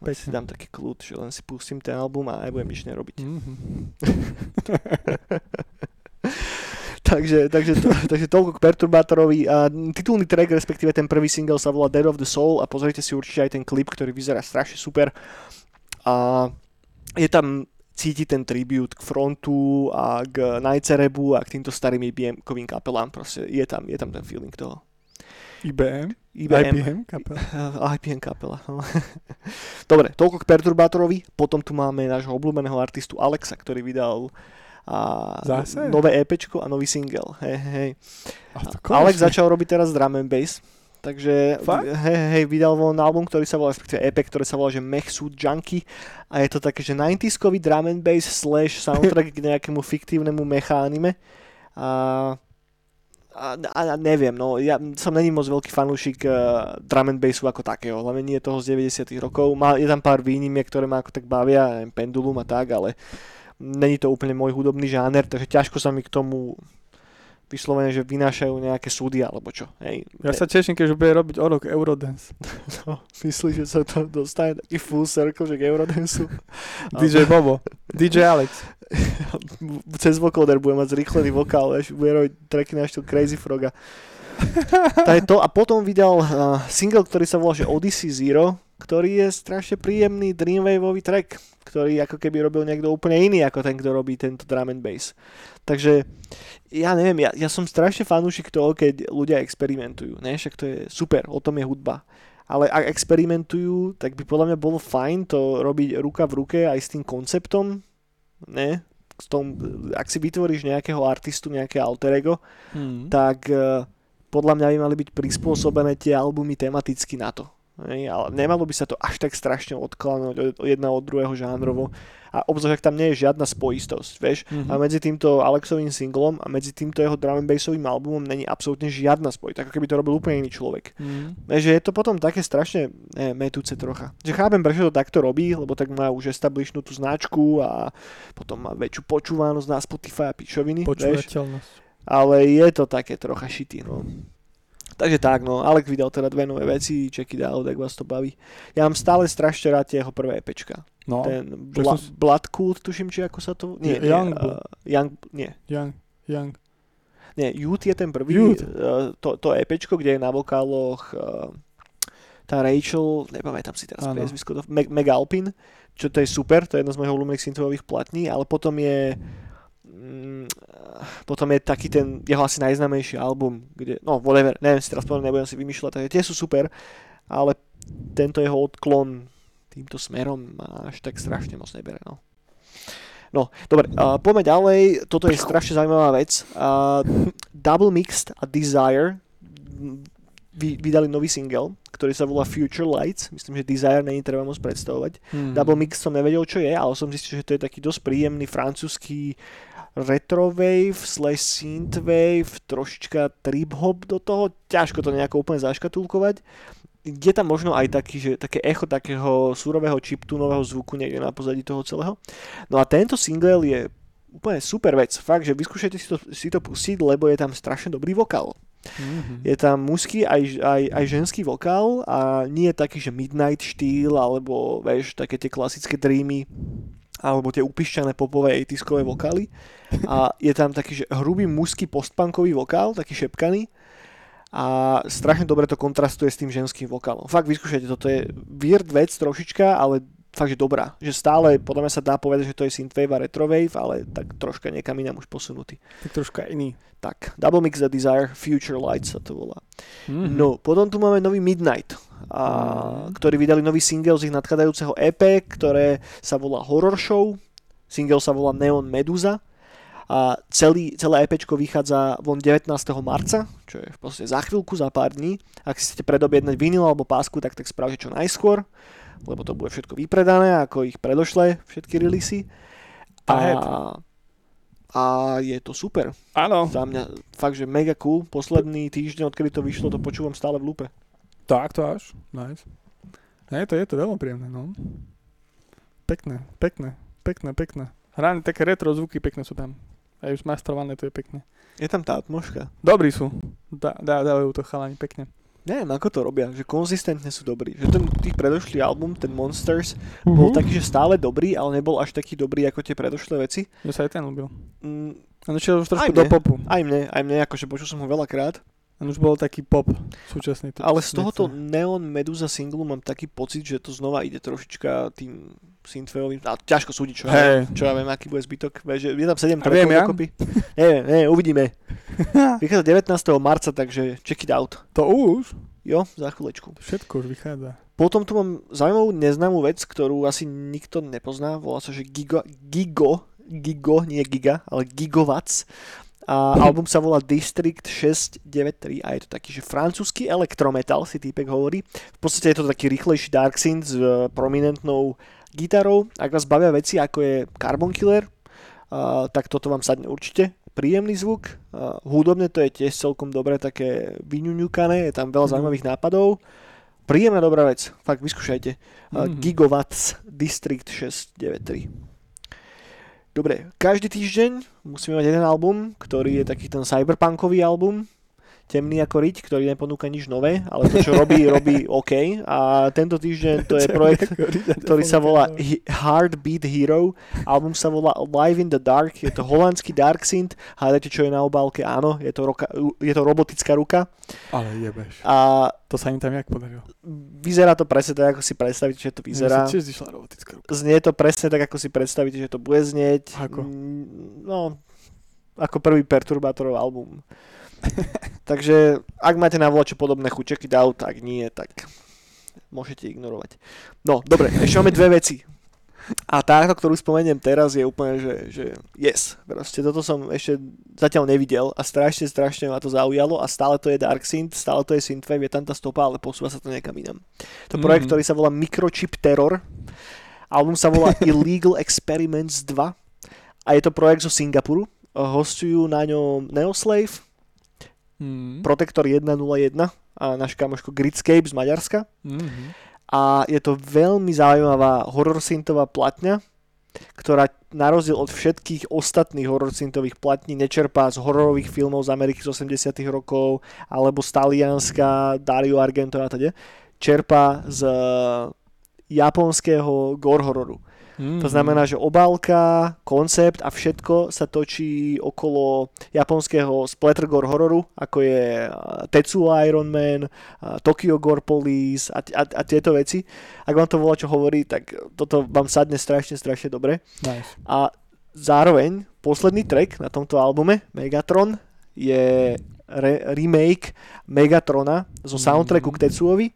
Pekne. si dám taký kľud, že len si pustím ten album a nebudem nič nerobiť. Mhm. [LAUGHS] takže, takže, to, takže toľko k Perturbátorovi. A titulný track, respektíve ten prvý single sa volá Dead of the Soul a pozrite si určite aj ten klip, ktorý vyzerá strašne super. A je tam cíti ten tribut k frontu a k Nightcerebu a k týmto starým IBM-kovým kapelám. Proste je tam, je tam ten feeling toho. IBM? IBM, IBM kapela. [LAUGHS] IBM kapela. no. [LAUGHS] Dobre, toľko k Perturbátorovi. Potom tu máme nášho obľúbeného artistu Alexa, ktorý vydal a Zase? nové EPčko a nový single. Hej, hej. Alex začal robiť teraz drum and bass. Takže hej, hej, vydal von album, ktorý sa volá, respektíve EP, ktoré sa volá, že Mech Suit Junkie a je to také, že 90-skový drum and bass slash soundtrack k nejakému fiktívnemu mecha anime a a, a, a neviem, no ja som není moc veľký fanúšik uh, drum and bassu ako takého, hlavne nie toho z 90 rokov. Má, je tam pár výnimiek, ktoré ma ako tak bavia, Pendulum a tak, ale není to úplne môj hudobný žáner, takže ťažko sa mi k tomu vyslovene, že vynášajú nejaké súdy alebo čo. Hej. Ja sa teším, keď už bude robiť o rok Eurodance. [LAUGHS] no, myslíš, že sa to dostane taký full circle, že k Eurodanceu? [LAUGHS] DJ Bobo. DJ Alex. [LAUGHS] Cez vocoder bude mať zrýchlený vokál, vieš, bude robiť tracky na štýl Crazy Froga. je to. A potom vydal uh, single, ktorý sa volá, že Odyssey Zero, ktorý je strašne príjemný dreamwaveový track, ktorý ako keby robil niekto úplne iný ako ten, kto robí tento drum and bass. Takže ja neviem, ja, ja som strašne fanúšik toho, keď ľudia experimentujú. Ne? Však to je super, o tom je hudba. Ale ak experimentujú, tak by podľa mňa bolo fajn to robiť ruka v ruke aj s tým konceptom, ne? S tom, ak si vytvoríš nejakého artistu, nejaké alter ego, Hmm. tak eh, podľa mňa by mali byť prispôsobené tie albumy tematicky na to. Ale nemalo by sa to až tak strašne odklánuť od, jedna od druhého žánrovo. A obzvlášť, ak tam nie je žiadna spojistosť, vieš. Mhm. A medzi týmto Alexovým singlom a medzi týmto jeho drum and bassovým albumom není absolútne žiadna spojitosť, ako keby to robil úplne iný človek. Hmm. Vieš, že je to potom také strašne ne, metúce trocha. Že chápem, prečo to takto robí, lebo tak má už establishnú tú značku a potom má väčšiu počúvanosť na Spotify a pičoviny, vieš Počúvateľnosť. ale je to také trocha šitý, no. Takže tak, no, Alek vydal teda dve nové veci, check it out, ak vás to baví. Ja mám stále strašne rád jeho prvé EPčka. No, Ten Bla- som Blood Cult, tuším, či ako sa to... Nie, nie, Young uh, Young, nie, Young, Young. nie, Youth je ten prvý, Youth. uh, to, to EPčko, kde je na vokáloch uh, tá Rachel, nepamätám si teraz priezvisko, Meg, Meg Alpin, čo to je super, to je jedna z mojich obľúbených synthových platní, ale potom je potom je taký ten jeho asi najznámejší album, kde, no whatever, neviem si teraz povedať, nebudem si vymýšľať, takže tie sú super, ale tento jeho odklon týmto smerom ma až tak strašne moc nebere, no. No, dobre, uh, poďme ďalej, toto je strašne zaujímavá vec. Uh, Double Mixed a Desire mm, vy, vydali nový single, ktorý sa volá Future Lights, myslím, že Desire není treba moc predstavovať. Hmm. Double Mix som nevedel, čo je, ale som zistil, že to je taký dosť príjemný francúzsky retrovave slash synthwave, trošička trip-hop do toho, ťažko to nejako úplne zaškatulkovať. Je tam možno aj taký, že také echo takého súrového chiptunového zvuku niekde na pozadí toho celého. No a tento single je úplne super vec. Fakt, že vyskúšajte si to, si to pustiť, lebo je tam strašne dobrý vokál. Mhm. Je tam mužský aj, aj, aj ženský vokál a nie je taký, že midnight štýl alebo vieš, také tie klasické dreamy alebo tie upišťané popové 80 vokály. A je tam taký, že hrubý mužský postpunkový vokál, taký šepkaný a strašne dobre to kontrastuje s tým ženským vokálom. Fakt vyskúšajte, toto je weird vec trošička, ale fakt, že dobrá. Že stále, podľa mňa sa dá povedať, že to je synthwave a retrowave, ale tak troška niekam inám už posunutý. Tak troška iný. Tak, Double Mix The Desire, Future Light sa to volá. Mm-hmm. No, potom tu máme nový Midnight, a, ktorí vydali nový single z ich nadchádzajúceho EP, ktoré sa volá Horror Show. Single sa volá Neon Medusa. A celý, celé EPčko vychádza von 19. marca, čo je v podstate za chvíľku, za pár dní. Ak si chcete predobjednať vinyl alebo pásku, tak tak spravte čo najskôr, lebo to bude všetko vypredané, ako ich predošlé všetky releasy. A, a je to super. Áno. Za mňa fakt, že mega cool. Posledný týždeň, odkedy to vyšlo, to počúvam stále v lupe. Tak to až. Nice. Nie, to je to veľmi príjemné, no. Pekné, pekné, pekné, pekné. Hráne také retro zvuky pekné sú tam. Aj už masterované, to je pekné. Je tam tá atmoška. Dobrí sú. Dá, dá, dávajú to chalani pekne. Neviem, ako to robia, že konzistentne sú dobrí. Že ten tých predošlý album, ten Monsters, bol Mhm. taký, že stále dobrý, ale nebol až taký dobrý ako tie predošlé veci. Mne sa aj ten ľúbil. Mm, išiel už trošku do popu. aj mne, aj mne, akože počul som ho veľakrát. On už bol taký pop súčasný. To Ale z tohoto Neon Medusa singlu mám taký pocit, že to znova ide trošička tým synthwaveovým, a ťažko súdiť, čo, ja, Hej. viem, čo ja viem, aký bude zbytok. Že je tam 7 A viem trackov ja. dokopy. Neviem, neviem, uvidíme. [LAUGHS] Vychádza 19. marca, takže check it out. To už? Jo, za chvíľečku. Všetko už vychádza. Potom tu mám zaujímavú neznámú vec, ktorú asi nikto nepozná. Volá sa, že Gigo, Gigo, Gigo, nie Giga, ale Gigowatts. A album sa volá District 693 a je to taký, že francúzsky elektrometal, si týpek hovorí. V podstate je to taký rýchlejší dark synth s e, prominentnou gitarou. Ak vás bavia veci ako je Carbon Killer, a, tak toto vám sadne určite. Príjemný zvuk, a, hudobne to je tiež celkom dobre také vyňuňukané, je tam veľa Mhm. zaujímavých nápadov. Príjemná dobrá vec, fakt vyskúšajte. Uh, Mhm. Gigawatts District 693. Dobre, každý týždeň musíme mať jeden album, ktorý je taký ten cyberpunkový album, temný ako riť, ktorý neponúka nič nové, ale to, čo robí, [LAUGHS] robí OK. A tento týždeň to je projekt, ktorý sa volá He- Heartbeat Hero. Album sa volá Live in the Dark. Je to holandský dark synth. Hádajte, čo je na obálke? Áno, je to, roka, je to robotická ruka. Ale jebeš. A To sa im tam jak podarilo. vyzerá to presne tak, ako si predstavíte, že to vyzerá. Tiež robotická ruka. Znie to presne tak, ako si predstavíte, že to bude znieť. Ako? Mm, No, ako prvý perturbátorov album. [LAUGHS] Takže, ak máte na volačo podobné chuť, check it out, ak nie, tak môžete ignorovať. No, dobre, ešte máme dve veci. A táto, ktorú spomeniem teraz, je úplne, že, že yes. Proste toto som ešte zatiaľ nevidel a strašne, strašne ma to zaujalo a stále to je Dark Synth, stále to je Synthwave, je tam tá stopa, ale posúva sa to niekam inam. To je projekt, Mhm. ktorý sa volá Microchip Terror. Album sa volá [LAUGHS] Illegal Experiments 2 a je to projekt zo Singapuru. Hostujú na ňom Neoslave, Mm. Protector 101 a náš kamoško Gritscape z Maďarska. Mm-hmm. A je to veľmi zaujímavá horror synthová platňa, ktorá na rozdiel od všetkých ostatných horror synthových platní nečerpá z hororových filmov z Ameriky z 80 rokov alebo z Talianska, Dario Argento a teda. Čerpá z japonského gore hororu. Mm-hmm. To znamená, že obálka, koncept a všetko sa točí okolo japonského splattergore hororu, ako je uh, Tetsuo Iron Man, uh, Tokyo Gore Police a, a, a tieto veci. Ak vám to volá čo hovorí, tak toto vám sadne strašne, strašne dobre. Nice. A zároveň posledný track na tomto albume, Megatron, je re- remake Megatrona zo soundtracku Mhm. k Tetsuovi,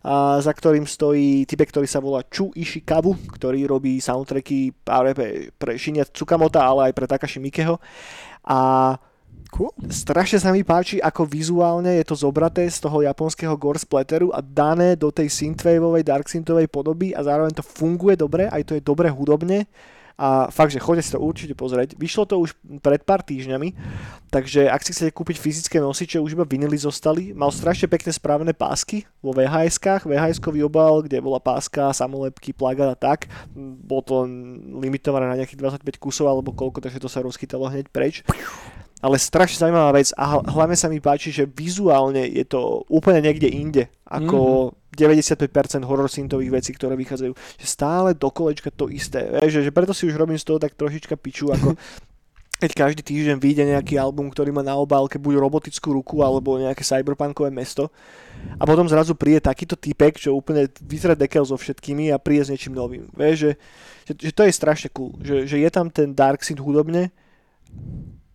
a za ktorým stojí typek, ktorý sa volá Chu Ishikabu, ktorý robí soundtracky práve pre, Shinya Tsukamota, ale aj pre Takashi Mikeho. A Cool. strašne sa mi páči, ako vizuálne je to zobraté z toho japonského gore splatteru a dané do tej synthwaveovej, dark synthovej podoby a zároveň to funguje dobre, aj to je dobre hudobne a fakt, že chodite si to určite pozrieť. Vyšlo to už pred pár týždňami, takže ak si chcete kúpiť fyzické nosiče, už iba vinily zostali. Mal strašne pekné správne pásky vo VHS-kách, VHS-kový obal, kde bola páska, samolepky, plagát a tak. Bolo to limitované na nejakých 25 kusov alebo koľko, takže to sa rozchytalo hneď preč ale strašne zaujímavá vec a hl- hlavne sa mi páči, že vizuálne je to úplne niekde inde ako mm-hmm. 95% horror synthových vecí, ktoré vychádzajú. Že stále do kolečka to isté. Vieš, že, že preto si už robím z toho tak trošička piču, ako [LAUGHS] keď každý týždeň vyjde nejaký album, ktorý má na obálke buď robotickú ruku alebo nejaké cyberpunkové mesto a potom zrazu príde takýto typek, čo úplne vytre dekel so všetkými a príde s niečím novým. Vieš, že, že, že to je strašne cool, že, že je tam ten Dark Synth hudobne,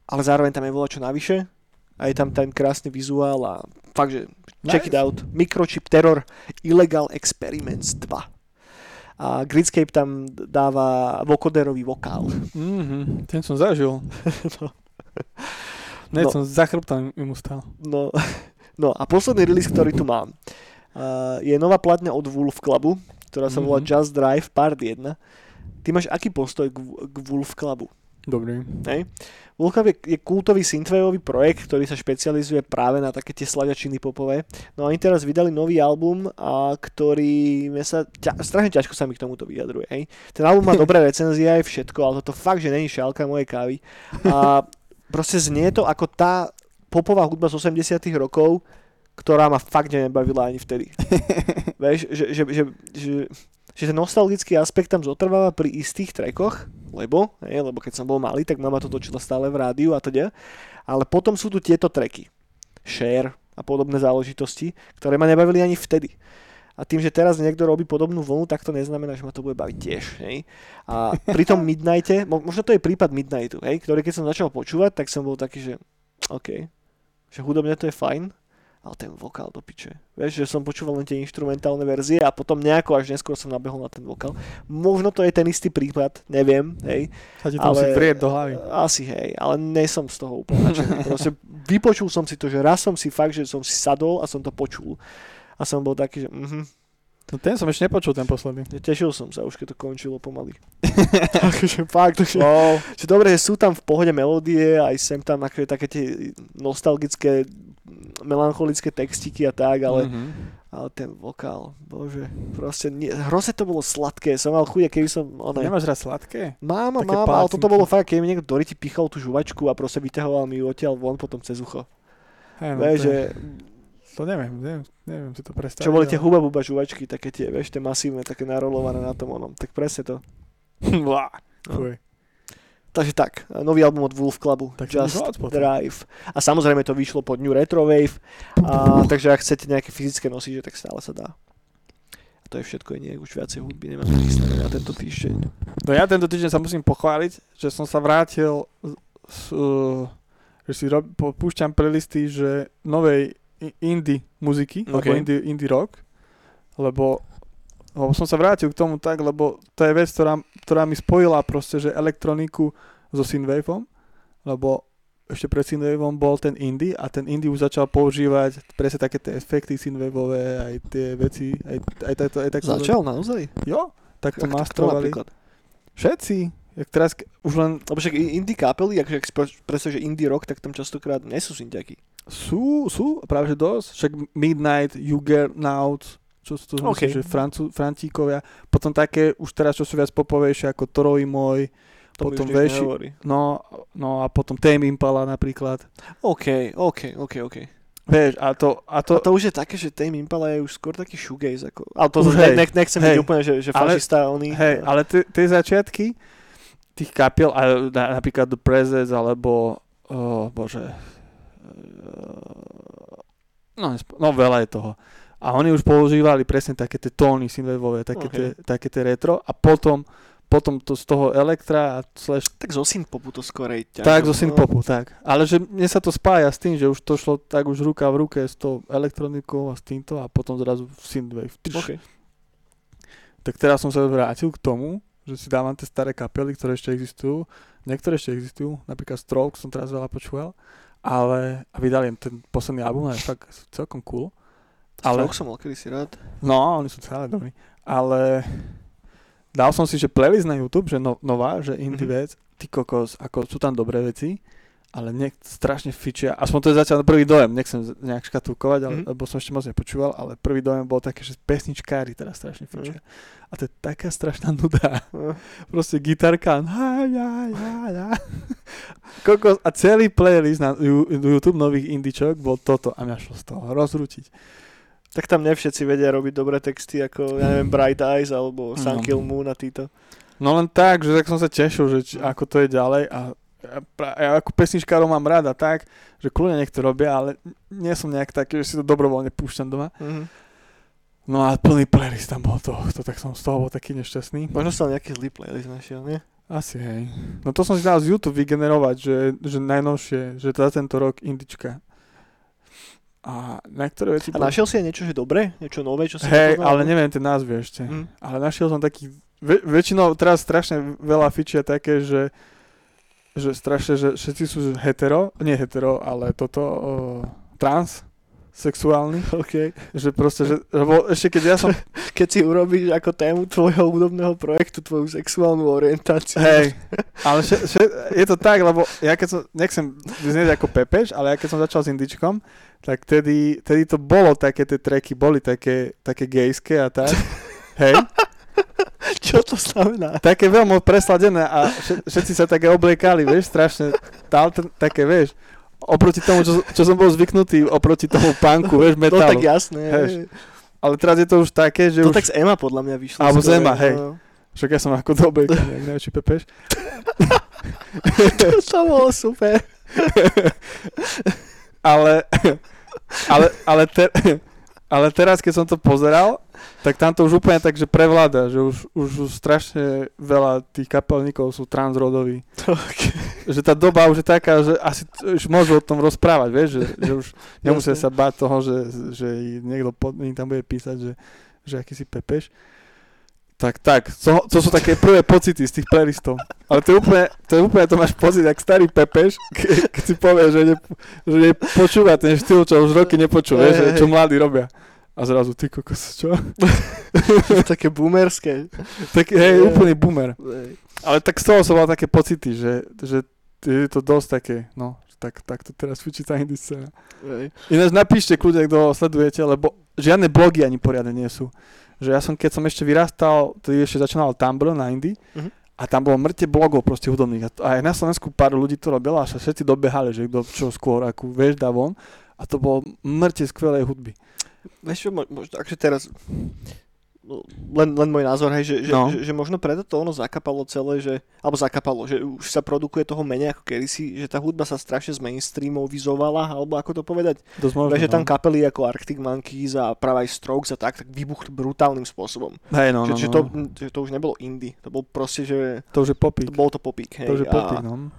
ale zároveň tam je čo navyše a je tam ten krásny vizuál a fakt, že check nice. it out. Microchip Terror Illegal Experiments 2 a Gridscape tam dáva vokoderový vokál. Mm-hmm, ten som zažil. [LAUGHS] no. Ne, no. som za chrbtom mu stal. No, [LAUGHS] no a posledný release, ktorý tu mám, uh, je nová platňa od Wolf Clubu, ktorá sa volá mm-hmm. Just Drive Part 1. Ty máš aký postoj k, k Wolf Clubu? Dobrý. Hej? Vulkav je, je kultový synthwaveový projekt, ktorý sa špecializuje práve na také tie sladiačiny popové. No a oni teraz vydali nový album, a ktorý sa, ťa, strašne ťažko sa mi k tomuto vyjadruje. Hej? Ten album má [LAUGHS] dobré recenzie aj všetko, ale toto fakt, že není šálka mojej kávy. A proste znie to ako tá popová hudba z 80 rokov, ktorá ma fakt nebavila ani vtedy. [LAUGHS] Vieš, že, že, že, že že ten nostalgický aspekt tam zotrváva pri istých trekoch, lebo, hej, lebo keď som bol malý, tak mama to točila stále v rádiu a teda. Ale potom sú tu tieto treky. Share a podobné záležitosti, ktoré ma nebavili ani vtedy. A tým, že teraz niekto robí podobnú vlnu, tak to neznamená, že ma to bude baviť tiež. Hej? A pri tom [LAUGHS] Midnighte, možno to je prípad Midnightu, hej, ktorý keď som začal počúvať, tak som bol taký, že OK, že hudobne to je fajn, ale ten vokál do piče. Vieš, že som počúval len tie instrumentálne verzie a potom nejako až neskôr som nabehol na ten vokál. Možno to je ten istý prípad, neviem, hej. Sa ti to ale, musí do hlavy. Asi, hej, ale nie som z toho úplne [LAUGHS] Proste vypočul som si to, že raz som si fakt, že som si sadol a som to počul. A som bol taký, že mhm, No ten som ešte nepočul, ten posledný. Tešil som sa, už keď to končilo pomaly. [LAUGHS] takže fakt, takže, wow. že dobre, že sú tam v pohode melódie, aj sem tam akože také tie nostalgické, melancholické textiky a tak, ale, mm-hmm. ale ten vokál, bože, proste nie, hrozne to bolo sladké, som mal chuť, keby som... One, Nemáš rád sladké? Mám, také mám, ale toto bolo fakt, keď mi niekto do ryti pichal tú žuvačku a proste vyťahoval mi ju odtiaľ von potom cez ucho. Hey, no, Vieš, že to neviem, neviem, neviem si to predstaviť. Čo boli tie huba buba žuvačky, také tie, vieš, tie masívne, také narolované na tom onom. Tak presne to. [LAUGHS] no. Takže tak, nový album od Wolf Clubu, tak Just Drive. A samozrejme to vyšlo pod New Retro Wave, a, takže ak chcete nejaké fyzické nosiče, tak stále sa dá. A to je všetko, nie už viacej hudby nemám na tento týždeň. No ja tento týždeň sa musím pochváliť, že som sa vrátil, s, uh, že si rob, púšťam playlisty, že novej indie muziky, okay. alebo indie, indie rock, lebo, lebo som sa vrátil k tomu tak, lebo to je vec, ktorá, ktorá mi spojila proste, že elektroniku so synthwaveom, lebo ešte pred synthwaveom bol ten indie a ten indie už začal používať presne také tie efekty synthwaveové, aj tie veci, aj, aj, aj, aj, tak... Začal naozaj? Jo, tak to masterovali. Všetci, Jak teraz už len... Lebo však indie kapely, akože ak predstav, že indie rock, tak tam častokrát nie sú syntiaky. Sú, sú, práve že dosť. Však Midnight, Juggernaut, čo sú to okay. myslím, že Francu, Francíkovia. Potom také, už teraz, čo sú viac popovejšie, ako Toroj môj, to potom veši, no, no a potom Tame Impala napríklad. OK, OK, OK, OK. Vieš, a to, a to... A to už je také, že Tame Impala je už skôr taký shoegaze. Ako, ale to už, nech, nechcem hej, byť úplne, že, že fašista ale, oný. Hej, ale tie začiatky, tých kapiel, a napríklad The Presence, alebo, oh, bože, no, no veľa je toho. A oni už používali presne také tie tóny synthwaveové, také, okay. tie, také tie retro a potom potom to z toho elektra a slash... Tak zo synthpopu to skorej ťa. Tak, zo synthpopu, tak. Ale že mne sa to spája s tým, že už to šlo tak už ruka v ruke s tou elektronikou a s týmto a potom zrazu synthwave. Okay. Tak teraz som sa vrátil k tomu, že si dávam tie staré kapely, ktoré ešte existujú. Niektoré ešte existujú, napríklad Stroke som teraz veľa počúval, ale a vydali ten posledný album a je fakt celkom cool. Ale, Stroke som mal si rád. No, oni sú celé dobrí. Ale dal som si, že playlist na YouTube, že no, nová, že indie mm-hmm. vec, ty kokos, ako sú tam dobré veci ale niek strašne fičia, aspoň to je zatiaľ prvý dojem, nechcem nejak škatulkovať, ale, mm-hmm. lebo som ešte moc nepočúval, ale prvý dojem bol taký, že pesničkári teraz strašne fičia. Mm-hmm. A to je taká strašná nuda. Mm-hmm. Proste gitarka, ja, ja, ja. Kokos, a celý playlist na YouTube nových indičok bol toto a mňa šlo z toho rozrútiť. Tak tam nevšetci vedia robiť dobré texty ako, ja neviem, Bright Eyes alebo Sun no. Kill Moon a títo. No len tak, že tak som sa tešil, že či, ako to je ďalej a ja, ako pesničkárov mám ráda tak, že kľudne nech to robia, ale nie som nejak taký, že si to dobrovoľne púšťam doma. Mhm. No a plný playlist tam bol to, to tak som z toho bol taký nešťastný. Možno som nejaký zlý playlist našiel, nie? Asi hej. No to som si dal z YouTube vygenerovať, že, že najnovšie, že za tento rok indička. A niektoré veci... A našiel si aj niečo, že dobré? Niečo nové, čo si Hej, ale neviem tie názvy ešte. Mhm. Ale našiel som taký... Ve, väčšinou teraz strašne veľa fičia také, že že strašne, že všetci sú hetero, nie hetero, ale toto uh, trans sexuálny, [LAUGHS] OK. že proste, že, lebo ešte keď ja som, [LAUGHS] Keď si urobíš ako tému tvojho hudobného projektu tvoju sexuálnu orientáciu. hej, [LAUGHS] ale še, še, je to tak, lebo ja keď som, nechcem vyznieť ako Pepeš, ale ja keď som začal s Indičkom, tak tedy, tedy to bolo také, tie tracky boli také, také gejské a tak, [LAUGHS] hej, Čo to znamená? také veľmi presladené a vše- všetci sa také obliekali, vieš, strašne, altern- také, vieš, oproti tomu, čo, čo som bol zvyknutý, oproti tomu punku, vieš, No metalu. tak jasné. Hej. hej. Ale teraz je to už také, že To už... tak z Ema podľa mňa vyšlo. Alebo z Ema, hej. no. Však ja som ako do obliekania, jak najväčší pepeš. to, [LAUGHS] to bolo super. ale, ale, ale, te, ale teraz, keď som to pozeral, tak tam to už úplne tak, že prevláda, že už, už, už strašne veľa tých kapelníkov sú transrodoví. Okay. Že tá doba už je taká, že asi už môžu o tom rozprávať, vieš, že, že už [LAUGHS] nemusia sa báť toho, že, že niekto pod, tam bude písať, že, že aký si pepeš. Tak, tak, to, to sú také prvé pocity z tých playlistov. Ale to je úplne, to, je úplne, to máš pocit, jak starý pepeš, ke, keď si povie, že, ne, že nepočúva ten štýl, čo už roky Hej, že, čo mladí robia. A zrazu, ty kokos, čo? [LAUGHS] Také boomerské. Tak, hej, Hej. úplný boomer. Ale tak z toho som mal také pocity, že, že je to dosť také, no, tak, tak to teraz fičí tá indie scéna. Ináč napíšte kľudne, kto sledujete, lebo žiadne blogy ani poriadne nie sú. Že ja som, keď som ešte vyrastal, to ešte začínal Tumblr na Indie Mhm. a tam bolo mŕte blogov proste hudobných. A, aj na Slovensku pár ľudí to robilo a sa všetci dobehali, že kto čo skôr, akú vieš, dá von. A to bolo mŕte skvelej hudby. Vieš čo, mo- možno, akože teraz, len, len môj názor, hej, že, že, No. že, že možno preto to ono zakapalo celé, že, alebo zakapalo, že už sa produkuje toho menej ako kedysi, že tá hudba sa strašne z mainstreamovizovala, alebo ako to povedať, možno, že tam no. kapely ako Arctic Monkeys a práve aj Strokes a tak, tak vybuchli brutálnym spôsobom. Hej, no, že, no, že, no. to, že to už nebolo indie, to bol proste, že to už je popík. to bol to popík, hej. To už je popík, a, no.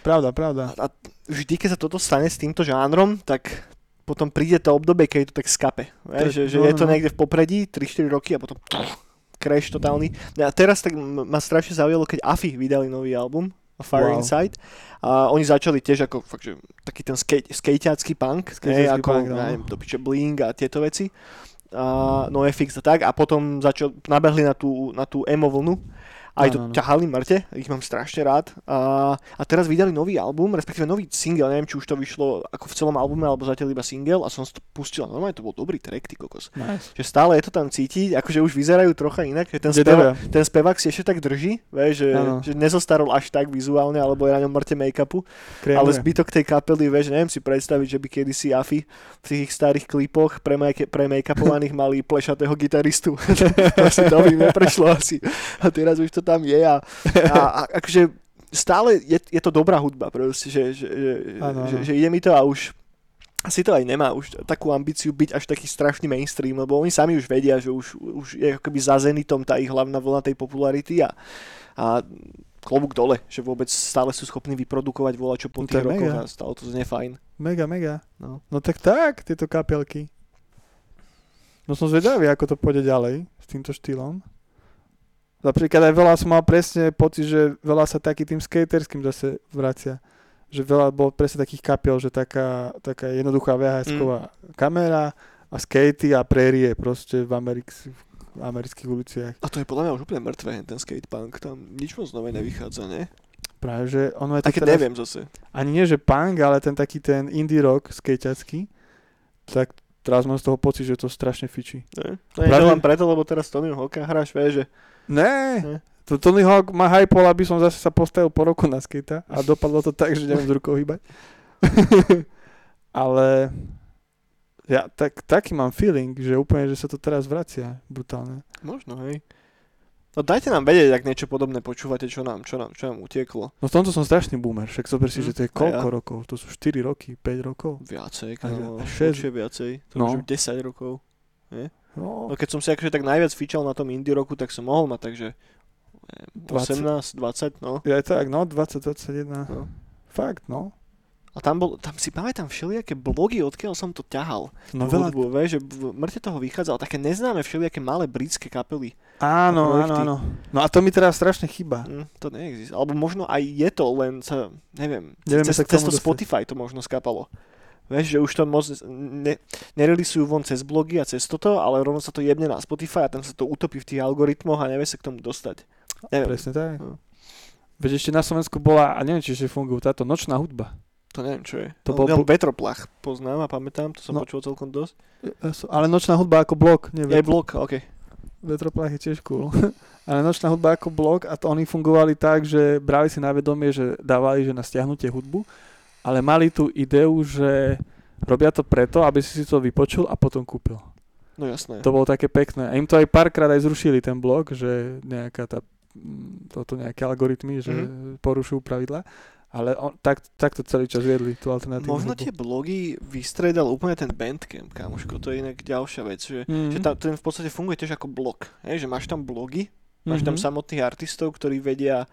Pravda, pravda. a vždy, keď sa toto stane s týmto žánrom, tak potom príde to obdobie, keď to tak skape. To Hej, že, je- že no, je to no. niekde v popredí, 3-4 roky a potom crash totálny. No A teraz tak ma strašne zaujalo, keď AFI vydali nový album, Fire Wow. Inside. A oni začali tiež ako fakt, že, taký ten skate, skejťacký punk, hej, Skejťacký ako punk, no. neviem, do piče Bling a tieto veci. A NoFX a tak. A potom začal, nabehli na tú, na tú emo vlnu. Aj to Áno, áno. ťahali mŕte, ich mám strašne rád. A, a teraz vydali nový album, respektíve nový single, neviem, či už to vyšlo ako v celom albume, alebo zatiaľ iba single a som si to pustil. a Normálne to bol dobrý track, ty kokos. Nice. Že stále je to tam cítiť, akože už vyzerajú trocha inak, že ten, speva, ten spevák si ešte tak drží, vieš, že, Áno. že nezostarol až tak vizuálne, alebo je na ňom mŕte make-upu, Krémuje. ale zbytok tej kapely, vieš, neviem si predstaviť, že by kedysi Afi v tých ich starých klipoch pre, make, pre make-upovaných mali plešatého gitaristu. [LAUGHS] to asi to by neprešlo asi. A teraz už to tam je a, a, a akože stále je, je to dobrá hudba proste, že, že, že, Áno, že, áno. že ide mi to a už asi to aj nemá už takú ambíciu byť až taký strašný mainstream, lebo oni sami už vedia, že už, už je akoby za zenitom tá ich hlavná vlna tej popularity a, a klobúk dole, že vôbec stále sú schopní vyprodukovať voľačo po No to tých rokoch mega. a stále to znie fajn. Mega, mega. No. No tak tak, tieto kapelky. No som zvedavý, ako to pôjde ďalej s týmto štýlom. Napríklad aj veľa som mal presne pocit, že veľa sa taký tým skaterským zase vracia. Že veľa bolo presne takých kapiel, že taká, taká jednoduchá VHS-ková kamera a skatey a prérie proste v, Amerik- v amerických uliciach. A to je podľa mňa už úplne mŕtve, ten skatepunk, tam nič moc nové nevychádza, ne? Práve, že ono je to teraz, neviem zase. ani nie, že punk, ale ten taký ten indie rock skejťacký, tak teraz mám z toho pocit, že to strašne fičí. Ne? To je Práve- len preto, lebo teraz Tony Hawka hráš, vieš, že Ne, Ne. to Tony Hawk ma hypol, aby som zase sa postavil po roku na skejta a dopadlo to tak, že neviem z rukou hýbať. [LAUGHS] Ale ja tak, taký mám feeling, že úplne, že sa to teraz vracia brutálne. možno, hej. No dajte nám vedieť, ak niečo podobné počúvate, čo nám, čo nám, čo nám utieklo. No v tomto som strašný boomer, však zober si, Hm, že to je koľko ja. rokov? To sú 4 roky, 5 rokov? Viacej, šesť. určite viacej. To No. už 10 rokov. No, No keď som si akože tak najviac fičal na tom indie roku, tak som mohol mať, takže neviem, 18, 20, no. je tak, no, 20, 21. No. Fakt, no. A tam, bol, tam si pamätám všelijaké blogy, odkiaľ som to ťahal. No veľa, hudbu, vieš, že v mŕte toho vychádzalo také neznáme všelijaké malé britské kapely. áno, áno, áno. No a to mi teraz strašne chýba. Hm, to neexistuje. Alebo možno aj je to, len sa, neviem, Nevieme cez, sa cez to. Spotify to možno skapalo. Vieš, že už to moc ne, nerelisujú von cez blogy a cez toto, ale rovno sa to jebne na Spotify a tam sa to utopí v tých algoritmoch a nevie sa k tomu dostať. Neviem, Presne tak. No. Veď ešte na Slovensku bola, a neviem, či ešte fungujú, táto nočná hudba. to neviem, čo je. To To bol po- Vetroplach, poznám a pamätám, to som No. počul celkom dosť. E, so- Ale nočná hudba ako blok, nie Je blog, OK. Vetroplach je tiež cool. [LAUGHS] Ale nočná hudba ako blok a to oni fungovali tak, že brali si na vedomie, že dávali že na stiahnutie hudbu, ale mali tú ideu, že robia to preto, aby si si to vypočul a potom kúpil. No jasné. To bolo také pekné. A im to aj párkrát aj zrušili ten blog, že nejaká tá, mm, toto nejaké algoritmy, že Mhm. porušujú pravidla. Ale on, tak, tak to celý čas viedli, tú alternatívnu Možno hudbu. tie blogy vystredal úplne ten Bandcamp, kamoško, to je inak ďalšia vec, že, Mhm. že tam, ten v podstate funguje tiež ako blog, hej, že máš tam blogy, máš tam Mhm. samotných artistov, ktorí vedia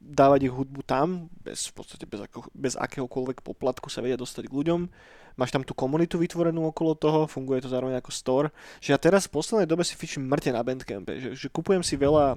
dávať ich hudbu tam, bez, v podstate bez, ako, bez akéhokoľvek poplatku sa vedia dostať k ľuďom. Máš tam tú komunitu vytvorenú okolo toho, funguje to zároveň ako store. Že ja teraz v poslednej dobe si fičím mŕte na Bandcampe, že, že kupujem si veľa,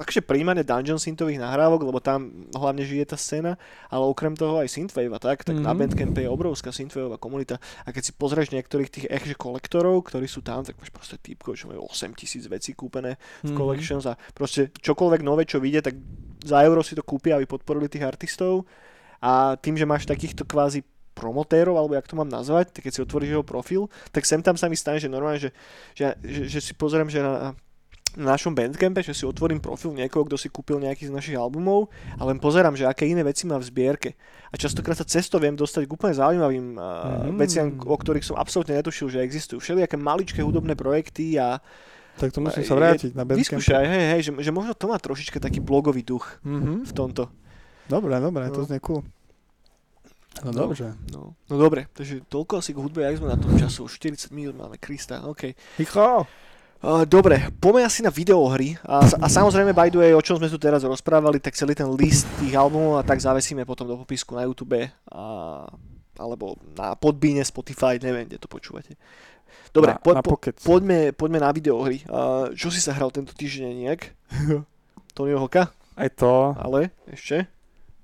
takže príjmane Dungeon Synthových nahrávok, lebo tam hlavne žije tá scéna, ale okrem toho aj Synthwave a tak, tak mm-hmm. na Mhm. Bandcampe je obrovská Synthwaveová komunita a keď si pozrieš niektorých tých ekže kolektorov, ktorí sú tam, tak máš proste typkov, čo majú 8000 vecí kúpené v Mhm. collections a proste čokoľvek nové, čo vyjde, tak za euro si to kúpia, aby podporili tých artistov a tým, že máš takýchto kvázi promotérov, alebo jak to mám nazvať, tak keď si otvoríš jeho profil, tak sem tam sa mi stane, že normálne, že, že, že, že si pozriem, že na, na našom bandcampe, že si otvorím profil niekoho, kto si kúpil nejaký z našich albumov a len pozerám, že aké iné veci má v zbierke. A častokrát sa cesto viem dostať k úplne zaujímavým Mhm. veciam, o ktorých som absolútne netušil, že existujú. Všelijaké maličké hudobné projekty a Tak to musím je- sa vrátiť na Bandcamp. vyskúšaj, hej, hej, že, že možno to má trošička taký blogový duch Mhm. v tomto. Dobre, dobre, to No. znie cool. No, No. dobře. No, no dobre, takže toľko asi k hudbe, jak sme na tom času, už 40 minút máme, Krista, OK. Uh, dobre, poďme asi na videohry a, a samozrejme by the way, o čom sme tu teraz rozprávali, tak celý ten list tých albumov a tak zavesíme potom do popisku na YouTube a, alebo na podbíne Spotify, neviem, kde to počúvate. Dobre, na, po, na po, poďme, poďme na videohry. Uh, čo si sa hral tento týždeň nejak? [LAUGHS] Tonyho Hoka? Aj to. Ale ešte?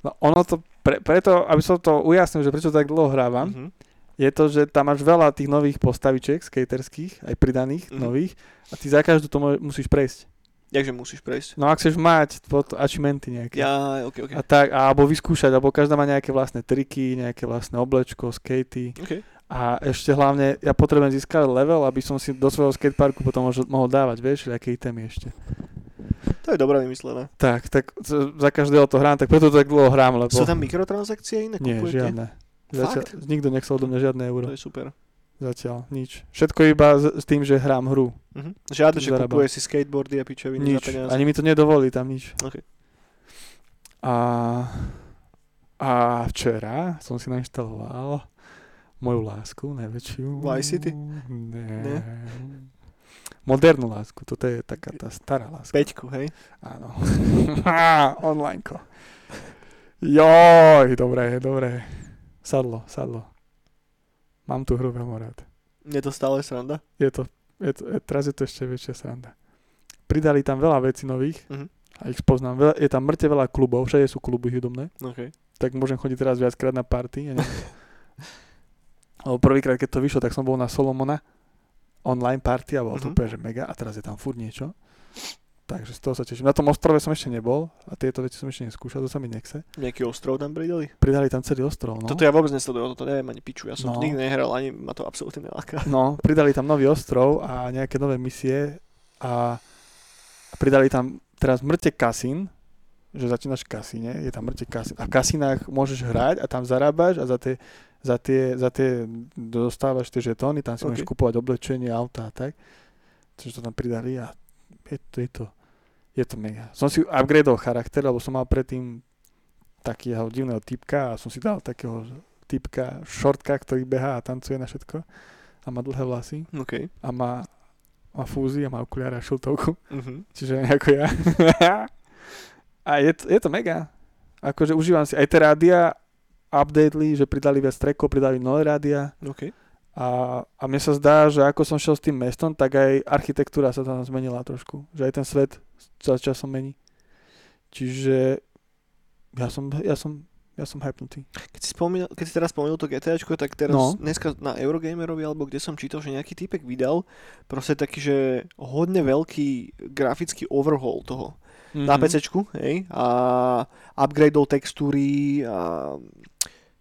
No ono to, pre, preto, aby som to ujasnil, že prečo tak dlho hrávam, Mhm. je to, že tam máš veľa tých nových postavičiek, skaterských, aj pridaných, Mhm. nových, a ty za každú to mo- musíš prejsť. Jakže musíš prejsť? No ak chceš mať achievementy nejaké. Ja, ok, ok. A tak, a alebo vyskúšať, alebo každá má nejaké vlastné triky, nejaké vlastné oblečko, skatey. okay. A ešte hlavne, ja potrebujem získať level, aby som si do svojho skateparku potom mohol dávať, vieš, aké itemy ešte. To je dobré vymyslené. Tak, tak za každého to hrám, tak preto to tak dlho hrám, lebo... Sú tam mikrotransakcie iné? Nie, kupujete? žiadne. Zatiaľ, nikto nechcel odo mňa žiadne euro. To je super. Zatiaľ, nič. Všetko iba s, tým, že hrám hru. Mhm. Žiadne, že Zarábam. kupuje si skateboardy a pičoviny Nič. za peniaze. Ani mi to nedovolí tam nič. OK. A, a včera som si nainštaloval moju lásku, najväčšiu. Vice City? Nie. Nie? Modernú lásku, toto je taká tá stará láska. Peťku, hej? Áno. [LAUGHS] Onlineko. Joj, dobré, dobré. Sadlo, sadlo. Mám tú hru veľmi rád. Je to stále sranda? Je to, je to, je, teraz je to ešte väčšia sranda. Pridali tam veľa vecí nových Mhm. a ich poznám. Veľa, je tam mŕte veľa klubov, všade sú kluby hudobné, OK. tak môžem chodiť teraz viackrát na party. Ja. [LAUGHS] Lebo prvýkrát, keď to vyšlo, tak som bol na Solomona online party a bolo to Mhm. úplne že mega a teraz je tam furt niečo. Takže z toho sa teším. Na tom ostrove som ešte nebol a tieto veci som ešte neskúšal, to sa mi nechce. Nejaký ostrov tam pridali? Pridali tam celý ostrov, no. Toto ja vôbec nesledujem, toto neviem ani piču. Ja som No. nikdy nehral, ani ma to absolútne neláka. No, pridali tam nový ostrov a nejaké nové misie a pridali tam teraz mŕte kasín, že začínaš v kasíne, je tam mŕte kasín. A v kasínach môžeš hrať a tam zarábaš a za tie, za tie, za tie dostávaš tie žetóny, tam si Ok. môžeš kupovať oblečenie, auta a tak. Čiže to tam pridali a je to, je to, Je to mega. Som si upgradeol charakter, lebo som mal predtým takého divného typka a som si dal takého typka, šortka, ktorý behá a tancuje na všetko a má dlhé vlasy OK. a má, má fúzy a má okuliare a šiltovku. Uh-huh. Čiže ako ja. [LAUGHS] a je to, je to mega. Akože užívam si aj tie rádia, updateli, že pridali viac trackov, pridali nové rádia OK. a, a mne sa zdá, že ako som šiel s tým mestom, tak aj architektúra sa tam zmenila trošku. Že aj ten svet sa časom mení. Čiže ja som, ja som, ja som hypnutý. Keď si, spomínal, keď si teraz spomenul to GTAčko, tak teraz No. dneska na Eurogamerovi, alebo kde som čítal, že nejaký typek vydal proste taký, že hodne veľký grafický overhaul toho. Mm-hmm. na PCčku, hej, a upgradeol textúry a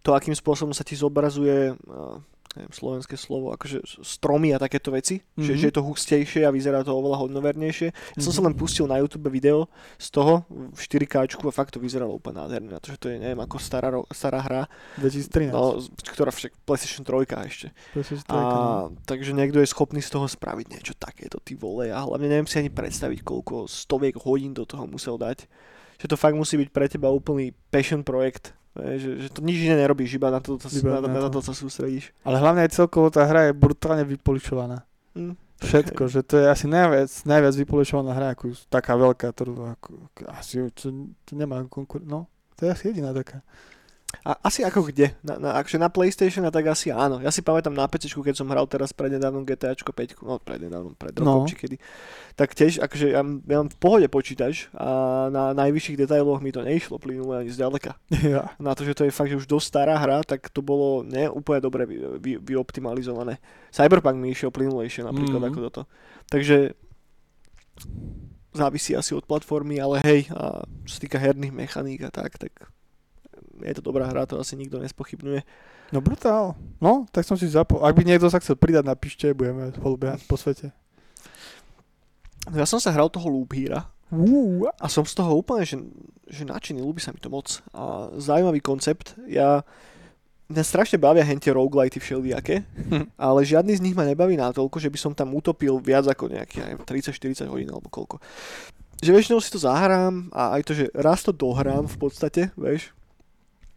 to, akým spôsobom sa ti zobrazuje a, neviem, slovenské slovo, akože stromy a takéto veci, mm-hmm. že, Mhm. že je to hustejšie a vyzerá to oveľa hodnovernejšie. Ja som sa Mhm. len pustil na YouTube video z toho v 4K a fakt to vyzeralo úplne nádherne, na to, že to je, neviem, ako stará, stará hra, 2013. no, ktorá však PlayStation 3 ešte. PlayStation A, 3, no. takže niekto je schopný z toho spraviť niečo takéto, ty vole. A hlavne neviem si ani predstaviť, koľko stoviek hodín do toho musel dať. Že to fakt musí byť pre teba úplný passion projekt. Že, že to nič iné nerobíš, iba na to, to, Iba na, na to. sa sústredíš. Ale hlavne aj celkovo tá hra je brutálne vypolišovaná. Hm. Všetko, že to je asi najviac, najviac vypolišovaná hra, ako taká veľká, ktorú ako, asi to, to nemá konkur... No, to je asi jediná taká. A asi ako kde? Na, na, akže na PlayStation a tak asi áno. Ja si pamätám na PC, keď som hral teraz prednedávnom GTAčko 5, no prednedávnom, pred rokom No. či kedy. Tak tiež, akože ja, ja mám v pohode počítač a na najvyšších detailoch mi to neišlo plynule ani zďaleka. Ja. na to, že to je fakt že už dosť stará hra, tak to bolo ne úplne dobre vy, vy, vyoptimalizované. Cyberpunk mi išiel plynulejšie napríklad mm-hmm. ako toto. Takže závisí asi od platformy, ale hej, a čo sa týka herných mechaník a tak, tak je to dobrá hra, to asi nikto nespochybňuje. No brutál. No, tak som si zapol. Ak by niekto sa chcel pridať, napíšte, budeme spolu behať po svete. No Ja som sa hral toho Loop Hera Uú, a som z toho úplne, že, že nadšený, ľúbi sa mi to moc. A zaujímavý koncept. Ja mňa strašne bavia hentie roguelity všelijaké, Hm. ale žiadny z nich ma nebaví natoľko, že by som tam utopil viac ako neviem, 30-40 hodín alebo koľko. Že väčšinou si to zahrám a aj to, že raz to dohrám v podstate, vieš,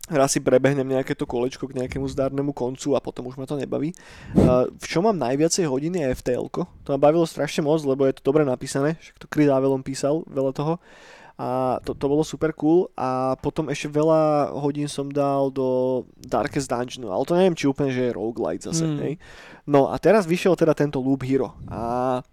raz si prebehnem nejaké to kolečko k nejakému zdárnemu koncu a potom už ma to nebaví. Uh, v čom mám najviacej hodín je ftl To ma bavilo strašne moc, lebo je to dobre napísané, však to Chris Avelon písal veľa toho a to, to bolo super cool a potom ešte veľa hodín som dal do Darkest Dungeonu, ale to neviem, či úplne, že je roguelite zase, Mm. hej. No a teraz vyšiel teda tento Loop Hero a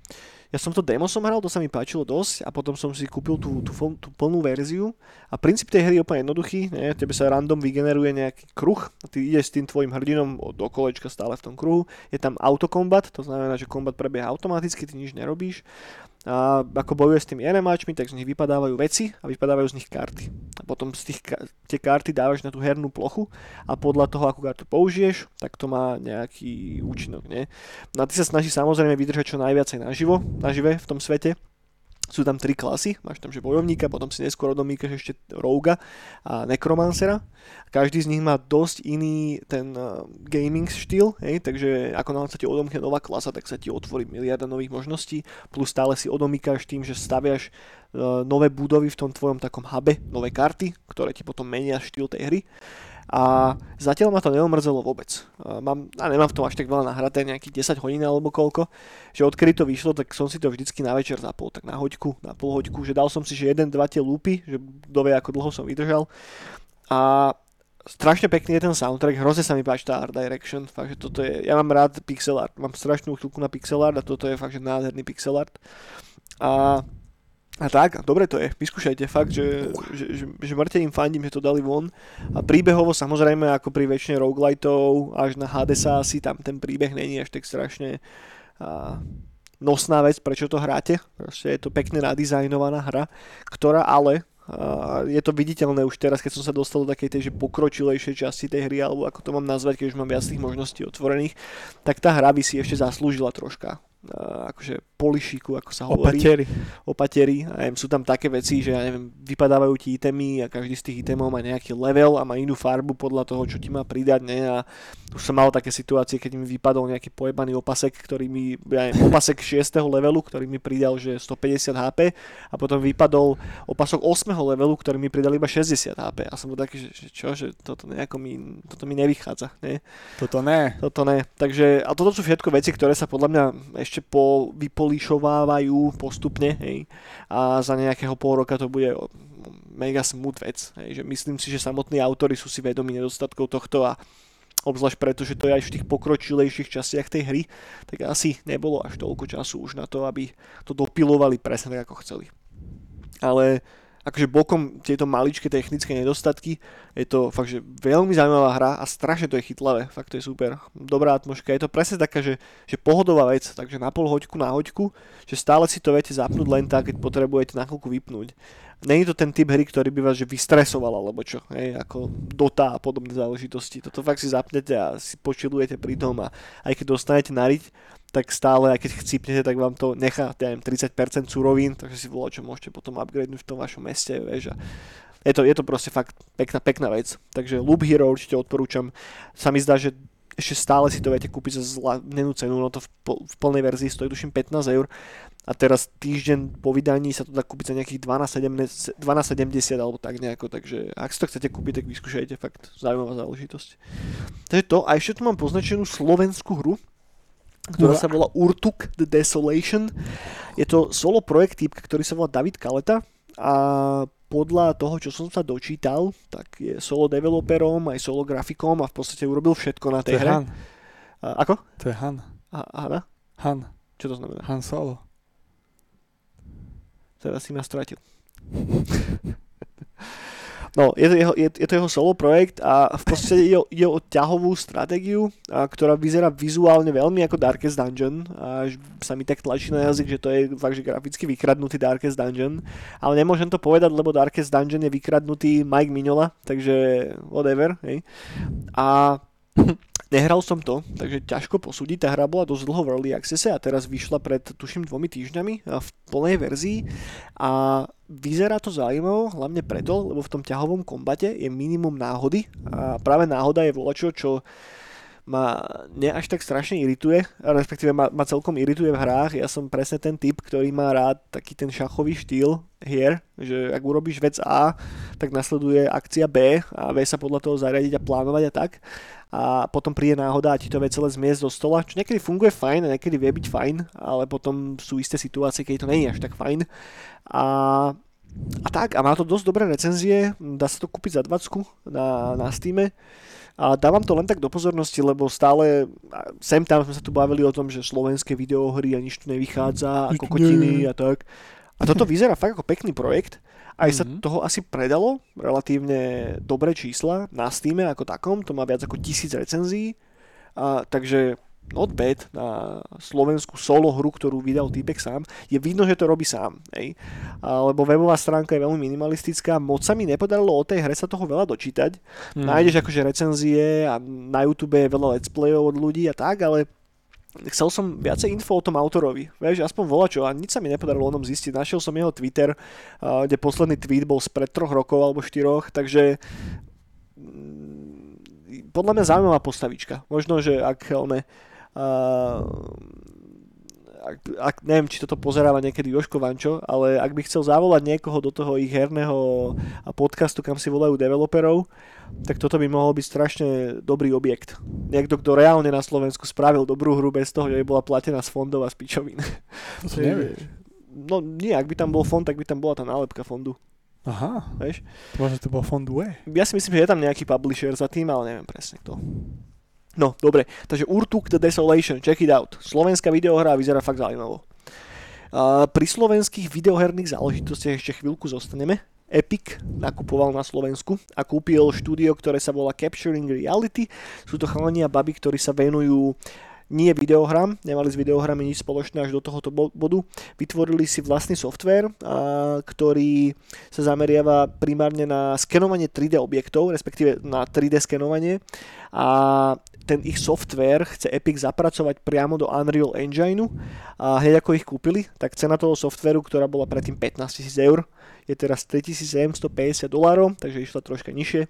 ja som to demo som hral, to sa mi páčilo dosť a potom som si kúpil tú, tú, tú plnú verziu. A princíp tej hry je úplne jednoduchý, ne? tebe sa random vygeneruje nejaký kruh a ty ideš s tým tvojim hrdinom do kolečka stále v tom kruhu, je tam autokombat, to znamená, že kombat prebieha automaticky, ty nič nerobíš a ako bojuje s tými enemáčmi, tak z nich vypadávajú veci a vypadávajú z nich karty. A potom z tých, tie karty dávaš na tú hernú plochu a podľa toho, akú kartu použiješ, tak to má nejaký účinok. Nie? No a ty sa snaží samozrejme vydržať čo najviacej naživo, nažive v tom svete. Sú tam tri klasy, máš tam že bojovníka, potom si neskôr odomýkaš ešte rouga a nekromancera. Každý z nich má dosť iný ten uh, gaming štýl, hej, takže ako náhle sa ti odomkne nová klasa, tak sa ti otvorí miliarda nových možností, plus stále si odomýkaš tým, že staviaš uh, nové budovy v tom tvojom takom hube, nové karty, ktoré ti potom menia štýl tej hry. A zatiaľ ma to neomrzelo vôbec. A Mám, a nemám v tom až tak veľa nahraté, nejakých 10 hodín alebo koľko, že odkedy to vyšlo, tak som si to vždycky na večer zapol, tak na hoďku, na pol hoďku, že dal som si, že jeden, dva tie lúpy, že kto vie, ako dlho som vydržal. A strašne pekný je ten soundtrack, hrozne sa mi páči tá art direction, fakt, že toto je, ja mám rád pixel art, mám strašnú chvíľku na pixel art a toto je fakt, že nádherný pixel art. A a tak, dobre to je, vyskúšajte fakt, že, že, že, že mŕte im fandím, že to dali von. A príbehovo samozrejme, ako pri väčšine rogueliteov, až na Hadesa asi tam ten príbeh není až tak strašne a, nosná vec, prečo to hráte. Proste je to pekne nadizajnovaná hra, ktorá ale a je to viditeľné už teraz, keď som sa dostal do takej tej že pokročilejšej časti tej hry, alebo ako to mám nazvať, keď už mám viac tých možností otvorených, tak tá hra by si ešte zaslúžila troška akože polišiku, ako sa hovorí. Opatiery. Opatiery. A neviem, sú tam také veci, že ja neviem, vypadávajú ti itemy a každý z tých itemov má nejaký level a má inú farbu podľa toho, čo ti má pridať, ne? A už som mal také situácie, keď mi vypadol nejaký pojebaný opasek, ktorý mi, ja neviem, opasek [LAUGHS] 6. levelu, ktorý mi pridal, že 150 HP a potom vypadol opasok 8. levelu, ktorý mi pridal iba 60 HP. A som bol taký, že, že čo, že toto nejako mi, toto mi nevychádza, ne? Toto ne. Toto ne. Takže, a toto sú všetko veci, ktoré sa podľa mňa ešte po, vypolišovávajú postupne, hej. A za nejakého pol roka to bude mega smooth vec. Hej. Že myslím si, že samotní autory sú si vedomi nedostatkov tohto a obzvlášť preto, že to je aj v tých pokročilejších častiach tej hry, tak asi nebolo až toľko času už na to, aby to dopilovali presne tak, ako chceli. Ale akože bokom tieto maličké technické nedostatky, je to fakt, že veľmi zaujímavá hra a strašne to je chytlavé, fakt to je super. Dobrá atmosféra, je to presne taká, že, že pohodová vec, takže na pol hoďku na hoďku, že stále si to viete zapnúť len tak, keď potrebujete na chvíľku vypnúť. Není to ten typ hry, ktorý by vás že vystresoval, alebo čo, hej, ako Dota a podobné záležitosti. Toto fakt si zapnete a si počilujete pri tom a aj keď dostanete nariť, tak stále, aj keď chcípnete, tak vám to nechá, ja neviem, 30% surovín, takže si volá, čo môžete potom upgradenúť v tom vašom meste, vieš, a je to, je to proste fakt pekná, pekná vec. Takže Loop Hero určite odporúčam. Sa mi zdá, že ešte stále si to viete kúpiť za zlanenú cenu, no to v, v plnej verzii stojí tuším 15 eur a teraz týždeň po vydaní sa to dá kúpiť za nejakých 12,70 alebo tak nejako, takže ak si to chcete kúpiť, tak vyskúšajte, fakt zaujímavá záležitosť. Takže to, a ešte tu mám poznačenú slovenskú hru, ktorá sa volá Urtuk The Desolation. Je to solo projekt typ, ktorý sa volá David Kaleta a podľa toho, čo som sa dočítal, tak je solo developerom, aj solo grafikom a v podstate urobil všetko na tej To hre. Han. A, ako? To je Han. A, Hanna? Han. Čo to znamená? Han Solo. Teraz si ma stratil. [LAUGHS] No, je to, jeho, je, je to jeho solo projekt a v podstate ide, o- ide o ťahovú stratégiu, a, ktorá vyzerá vizuálne veľmi ako Darkest Dungeon. Až sa mi tak tlačí na jazyk, že to je fakt, že graficky vykradnutý Darkest Dungeon. Ale nemôžem to povedať, lebo Darkest Dungeon je vykradnutý Mike Mignola, takže whatever. Hej. A [LAUGHS] Nehral som to, takže ťažko posúdiť. Tá hra bola dosť dlho v Early Accesse a teraz vyšla pred tuším dvomi týždňami v plnej verzii a vyzerá to zaujímavo, hlavne preto, lebo v tom ťahovom kombate je minimum náhody a práve náhoda je volačo, čo ma ne až tak strašne irituje, respektíve ma, ma celkom irituje v hrách. Ja som presne ten typ, ktorý má rád taký ten šachový štýl hier, že ak urobíš vec A, tak nasleduje akcia B a vie sa podľa toho zariadiť a plánovať a tak. A potom príde náhoda a ti to vie celé zmiesť do stola, čo niekedy funguje fajn a niekedy vie byť fajn, ale potom sú isté situácie, keď to je až tak fajn. A a tak, a má to dosť dobré recenzie, dá sa to kúpiť za 20 na, na Steame. A dávam to len tak do pozornosti, lebo stále a sem tam sme sa tu bavili o tom, že slovenské videohry a nič tu nevychádza, Nik- ako kotiny nie. a tak. A toto vyzerá fakt ako pekný projekt. Aj sa Mhm. toho asi predalo relatívne dobré čísla na Steame ako takom, to má viac ako tisíc recenzií. A, takže not bad na slovenskú solo hru, ktorú vydal týpek sám. Je vidno, že to robí sám. Hej. Lebo webová stránka je veľmi minimalistická. Moc sa mi nepodarilo o tej hre sa toho veľa dočítať. Mm. Nájdeš akože recenzie a na YouTube je veľa let's playov od ľudí a tak, ale chcel som viacej info o tom autorovi. Vieš, aspoň volačo a nič sa mi nepodarilo o ňom zistiť. Našiel som jeho Twitter, kde posledný tweet bol spred troch rokov alebo štyroch, takže mm, podľa mňa zaujímavá postavička. Možno, že ak uh, ak, ak, neviem, či toto pozeráva niekedy Joško Vančo, ale ak by chcel zavolať niekoho do toho ich herného podcastu, kam si volajú developerov, tak toto by mohol byť strašne dobrý objekt. Niekto, kto reálne na Slovensku spravil dobrú hru bez toho, že by bola platená z fondov a z pičovín. To si [LAUGHS] nevieš. No nie, ak by tam bol fond, tak by tam bola tá nálepka fondu. Aha, Vieš? možno to bol Fondue. Ja si myslím, že je tam nejaký publisher za tým, ale neviem presne kto. No, dobre, takže Urtuk The Desolation, check it out. Slovenská videohra vyzerá fakt zaujímavo. A pri slovenských videoherných záležitostiach ešte chvíľku zostaneme. Epic nakupoval na Slovensku a kúpil štúdio, ktoré sa volá Capturing Reality. Sú to chalani a baby, ktorí sa venujú nie videohram, nemali s videohrami nič spoločné až do tohoto bo- bodu. Vytvorili si vlastný software, ktorý sa zameriava primárne na skenovanie 3D objektov, respektíve na 3D skenovanie. A ten ich software chce Epic zapracovať priamo do Unreal Engineu a hneď ako ich kúpili, tak cena toho softveru, ktorá bola predtým 15 000 eur, je teraz 3750 dolárov, takže išla troška nižšie.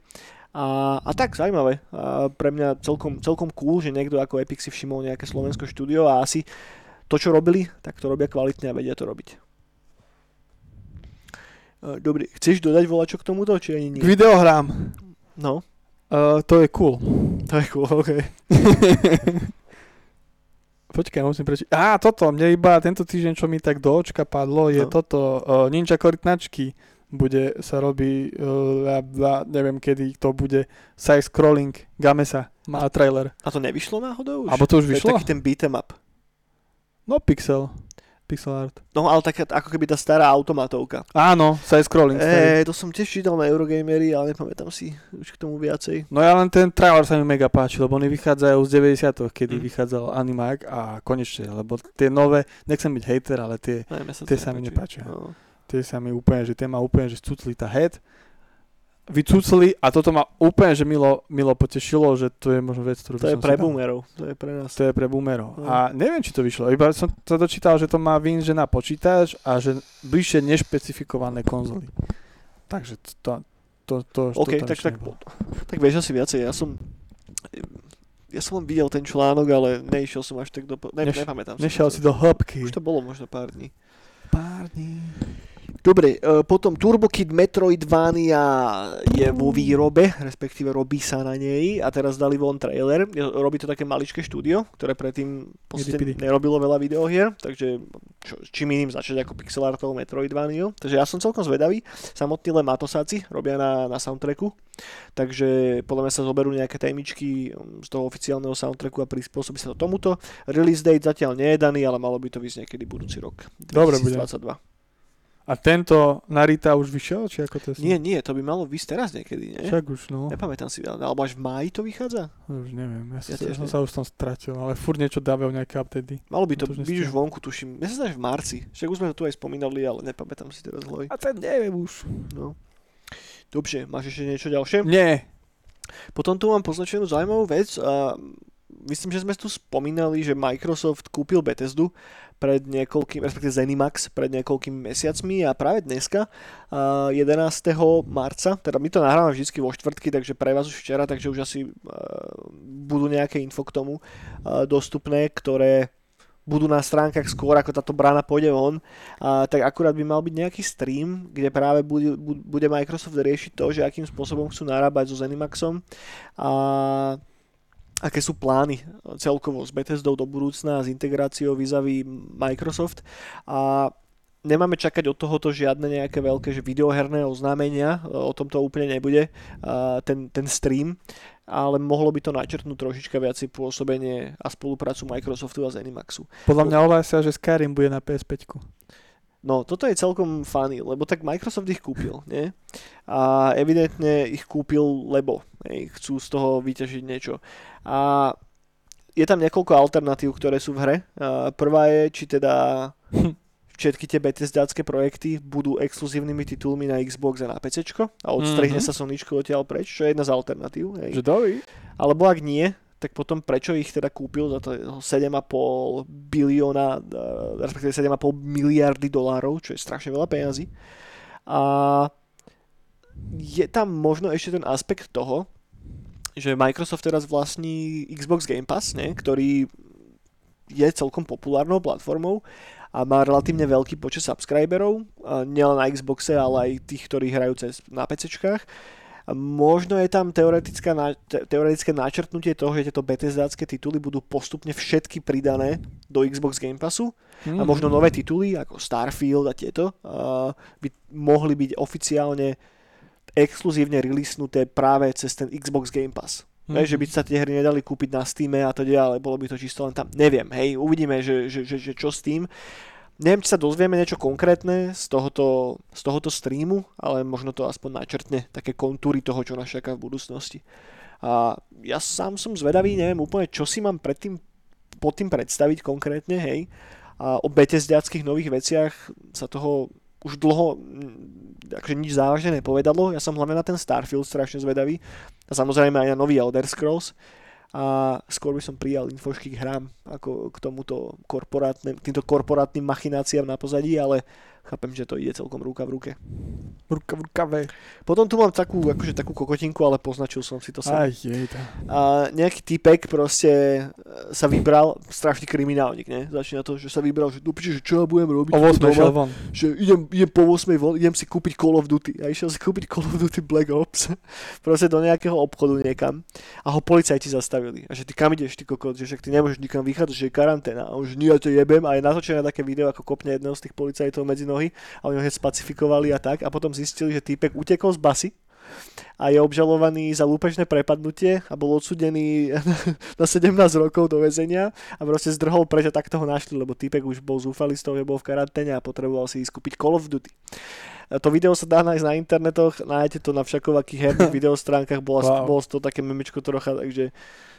A, a tak, zaujímavé. A pre mňa celkom, celkom cool, že niekto ako Epic si všimol nejaké slovensko štúdio a asi to, čo robili, tak to robia kvalitne a vedia to robiť. Dobre, chceš dodať volačo k tomuto, či ani nie? K videohrám. No, Uh, to je cool. [LAUGHS] to je cool, ok. [LAUGHS] Počkaj, musím prečiť. Á, toto, mne iba tento týždeň, čo mi tak do očka padlo, je No. toto. Uh, Ninja korytnačky bude, sa robí, uh, ja, neviem kedy to bude, side scrolling, Gamesa, má trailer. A to nevyšlo náhodou už? Alebo to už To je vyšlo? taký ten beat'em up. No pixel, pixel art. No ale taká, ako keby tá stará automatovka. Áno, side scrolling. E, to som tiež čítal na Eurogamery, ale nepamätám si už k tomu viacej. No ja len ten trailer sa mi mega páči, lebo oni vychádzajú z 90 kedy Mm. vychádzal Animák a konečne, lebo tie nové, nechcem byť hater, ale tie, Ne, mne sa Tie sa mi nepáči. nepáčia. No. tie sa mi úplne, že tie ma úplne, že stúcli tá head, vycúcli a toto ma úplne, že milo, milo potešilo, že to je možno vec, ktorú To je pre boomerov, to je pre nás. To je pre boomerov. No. A neviem, či to vyšlo. Iba som sa dočítal, že to má výjsť že na počítač a že bližšie nešpecifikované konzoly. Takže to, to, to, to, OK, to tam tak, tak, nebolo. tak vieš asi viacej. Ja som ja som len videl ten článok, ale neišiel som až tak do... Ne, Neš- nepamätám Nešiel si. si do hĺbky. Už to bolo možno pár dní. Pár dní. Dobre, e, potom Turbo Kid Metroidvania je vo výrobe, respektíve robí sa na nej a teraz dali von trailer. Robí to také maličké štúdio, ktoré predtým podstate nerobilo veľa videohier, takže čo, čím iným začať ako pixelartovou Metroidvaniu. Takže ja som celkom zvedavý. Samotní len Matosáci robia na, na soundtracku, takže podľa mňa sa zoberú nejaké témičky mm, z toho oficiálneho soundtracku a prispôsobí sa to tomuto. Release date zatiaľ nie je daný, ale malo by to vyjsť niekedy budúci rok. Dobre bude. 2022. A tento Narita už vyšiel? Či ako to je? Nie, nie, to by malo vyjsť teraz niekedy, nie? Však už, no. Nepamätám si, ale- alebo až v máji to vychádza? Už neviem, ja, Ja ja, som sa už tam stratil, ale furt niečo dávajú nejaké updaty. Malo by to To byť už vonku, tuším. Mne sa v marci. Však už sme to tu aj spomínali, ale nepamätám si teraz hlavy. A ten neviem už. No. Dobře, máš ešte niečo ďalšie? Nie. Potom tu mám poznačenú zaujímavú vec. A myslím, že sme tu spomínali, že Microsoft kúpil Bethesdu pred niekoľkým, respektíve Zenimax pred niekoľkými mesiacmi a práve dneska, a 11. marca, teda my to nahrávame vždy vo štvrtky, takže pre vás už včera, takže už asi a, budú nejaké info k tomu a, dostupné, ktoré budú na stránkach skôr, ako táto brána pôjde von, a, tak akurát by mal byť nejaký stream, kde práve bude, bu- bude Microsoft riešiť to, že akým spôsobom chcú narábať so Zenimaxom a aké sú plány celkovo s Bethesdou do budúcna, s integráciou vis-a-vis Microsoft a nemáme čakať od tohoto žiadne nejaké veľké že videoherné oznámenia, o tom to úplne nebude, a ten, ten stream, ale mohlo by to načrtnúť trošička viacej pôsobenie a spoluprácu Microsoftu a Zenimaxu. Podľa mňa ohlásia, že Skyrim bude na PS5. No, toto je celkom funny, lebo tak Microsoft ich kúpil, nie? A evidentne ich kúpil, lebo hej, chcú z toho vyťažiť niečo. A je tam niekoľko alternatív, ktoré sú v hre. A prvá je, či teda [LAUGHS] všetky tie Bethesdácké projekty budú exkluzívnymi titulmi na Xbox a na PC a odstrihne Mhm. sa Sonyčko odtiaľ preč, čo je jedna z alternatív. Hej. Že? Alebo ak nie, tak potom prečo ich teda kúpil za to 7,5 bilióna, eh, respektíve 7,5 miliardy dolárov, čo je strašne veľa peňazí. A je tam možno ešte ten aspekt toho, že Microsoft teraz vlastní Xbox Game Pass, ne, ktorý je celkom populárnou platformou a má relatívne veľký počet subscriberov, nielen na Xboxe, ale aj tých, ktorí hrajú cez, na PCčkách. Možno je tam teoretické načrtnutie toho, že tieto Bethesdácké tituly budú postupne všetky pridané do Xbox Game Passu Mm. a možno nové tituly ako Starfield a tieto a by mohli byť oficiálne exkluzívne releasnuté práve cez ten Xbox Game Pass. Mm-hmm. Hej, že by sa tie hry nedali kúpiť na Steam a to ale bolo by to čisto len tam. Neviem, hej, uvidíme, že, že, že, že čo s tým. Neviem, či sa dozvieme niečo konkrétne z tohoto, z tohoto streamu, ale možno to aspoň načrtne také kontúry toho, čo nás čaká v budúcnosti. A ja sám som zvedavý, neviem úplne, čo si mám predtým, pod tým predstaviť konkrétne, hej. A o Bethesdiackých nových veciach sa toho už dlho mm, akože nič závažne nepovedalo. Ja som hlavne na ten Starfield strašne zvedavý. A samozrejme aj na nový Elder Scrolls. A skôr by som prijal infošky k hrám ako k tomuto korporátnym, týmto korporátnym machináciám na pozadí, ale chápem, že to ide celkom ruka v ruke. Ruka v rukave. Potom tu mám takú, akože takú kokotinku, ale poznačil som si to Aj, sám. jej, tá. A nejaký typek proste e, sa vybral, strašný kriminálnik, ne? Začína to, že sa vybral, že, no, piči, že čo ja budem robiť O tu 8 doma? von. že idem, idem po 8 von, idem si kúpiť Call of Duty. A išiel si kúpiť Call of Duty Black Ops. [LAUGHS] proste do nejakého obchodu niekam. A ho policajti zastavili. A že ty kam ideš, ty kokot, že však ty nemôžeš nikam vychádzať, že je karanténa. A že nie, ja to jebem. A je natočené také video, ako kopne jedného z tých policajtov medzi nohy. A oni ho hneď spacifikovali a tak. A potom zistili, že týpek utekol z basy a je obžalovaný za lúpečné prepadnutie a bol odsudený [LAUGHS] na 17 rokov do väzenia a proste zdrhol preč a takto ho našli, lebo týpek už bol zúfalý z toho, že bol v karanténe a potreboval si ísť kúpiť Call of Duty. To video sa dá nájsť na internetoch, nájdete to na všakovakých herných [LAUGHS] videostránkach, bola, Wow. bolo toho také memečko trocha, takže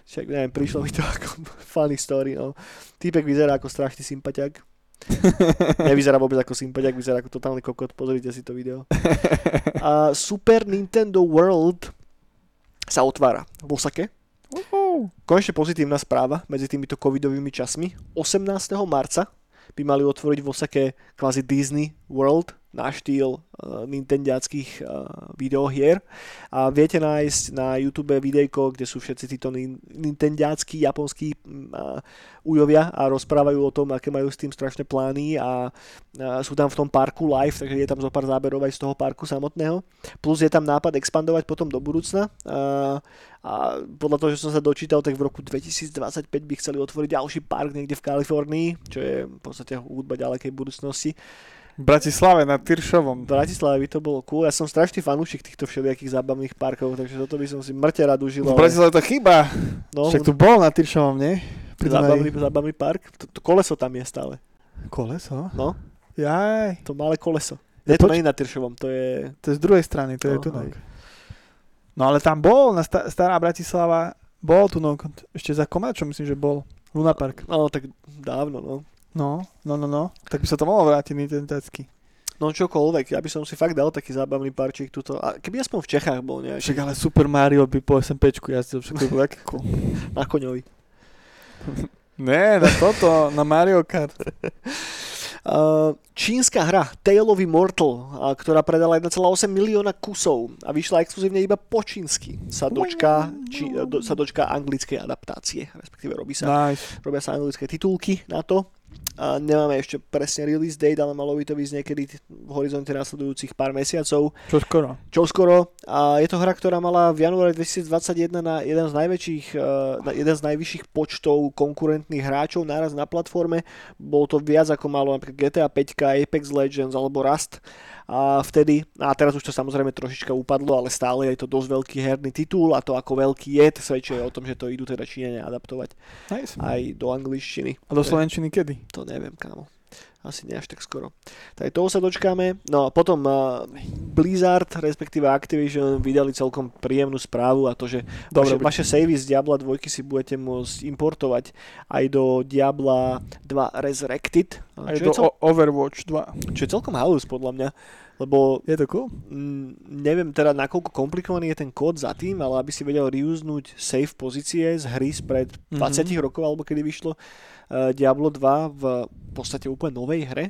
však neviem, prišlo mi to [LAUGHS] ako funny story, no. Týpek vyzerá ako strašný sympatiak. [LAUGHS] Nevyzerá vôbec ako sympatiak, vyzerá ako totálny kokot, pozrite si to video. A Super Nintendo World sa otvára v Osake. Uhú. Konečne pozitívna správa medzi týmito covidovými časmi. 18. marca by mali otvoriť v Osake kvázi Disney World na štýl uh, nintendiackých uh, videohier. A viete nájsť na YouTube videjko, kde sú všetci títo nin- nintendiáckí japonskí uh, ujovia a rozprávajú o tom, aké majú s tým strašné plány a, a sú tam v tom parku live, takže je tam zo pár záberov aj z toho parku samotného. Plus je tam nápad expandovať potom do budúcna. A, a podľa toho, že som sa dočítal, tak v roku 2025 by chceli otvoriť ďalší park niekde v Kalifornii, čo je v podstate hudba ďalekej budúcnosti. V Bratislave na V Tyršovom. Bratislave by to bolo cool. Ja som strašný fanúšik týchto všelijakých zábavných parkov, takže toto by som si mŕte rád užil. V Bratislave to chýba. no, Však tu bol na Tyršovom, nie? Pri zábavný, zábavný park. To, to koleso tam je stále. Koleso? No, Jaj. to malé koleso. Nie, Ja to poč- nie je na Tyršovom, to je... To je z druhej strany, to je No, tu. hej. No ale tam bol, na sta- stará Bratislava, bol tu, no, ešte za Komáčom myslím, že bol. Luna Park. No, tak dávno, no. No, no, no, no. Tak by sa to mohlo vrátiť Nintendacky. No čokoľvek, ja by som si fakt dal taký zábavný parčík tuto. A keby aspoň v Čechách bol nejaký Však ale Super Mario by po SMPčku jazdil, však to by bolo také [LAUGHS] cool. na koňovi. [LAUGHS] Ne, na toto, na Mario Kart. [LAUGHS] Čínska hra Tale of Immortal, ktorá predala 1,8 milióna kusov a vyšla exkluzívne iba po čínsky, sa dočká, či, do, sa dočká anglickej adaptácie, respektíve robí sa, Nice. robia sa anglické titulky na to. A nemáme ešte presne release date, ale malo by to byť niekedy v horizonte následujúcich pár mesiacov. Čo skoro. Čo skoro. A je to hra, ktorá mala v januári 2021 na jeden z najväčších, eh, na jeden z najvyšších počtov konkurentných hráčov naraz na platforme. Bolo to viac ako malo napríklad GTA 5, Apex Legends alebo Rust. A vtedy, a teraz už to samozrejme trošička upadlo, ale stále je to dosť veľký herný titul a to ako veľký je, to svedčí o tom, že to idú teda Číňania adaptovať Nice. aj do angličtiny. A do Slovenčiny kedy? To neviem, kámo. Asi nie až tak skoro. Tak toho sa dočkáme. No a potom uh, Blizzard, respektíve Activision, vydali celkom príjemnú správu a to, že vaše, Dobre, vaše savey z Diabla 2 si budete môcť importovať aj do Diabla 2 Resurrected. Aj do cel- Overwatch 2. čo je celkom halus podľa mňa. Lebo Je to cool? mm, neviem teda nakoľko komplikovaný je ten kód za tým, ale aby si vedel reusenúť save pozície z hry spred 20 rokov alebo kedy vyšlo Diablo 2 v podstate úplne novej hre,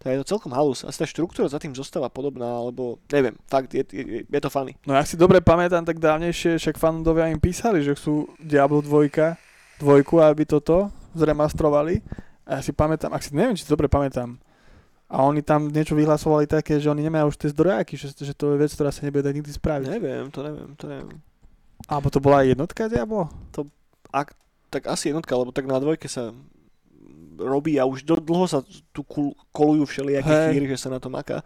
tak je to celkom halus. Asi tá štruktúra za tým zostáva podobná, alebo neviem, fakt, je, je, je to funny. No ja si dobre pamätám, tak dávnejšie však fanudovia im písali, že chcú Diablo 2, dvojku, aby toto zremastrovali. A ja si pamätám, ak si neviem, či si dobre pamätám, a oni tam niečo vyhlasovali také, že oni nemajú už tie zdrojáky, že, že to je vec, ktorá sa nebude dať nikdy spraviť. Neviem, to neviem, to neviem. Alebo to bola aj jednotka Diablo? Tak asi jednotka, lebo tak na dvojke sa robí a už do, dlho sa tu kolujú všelijaké Hej. chýry, že sa na to maká.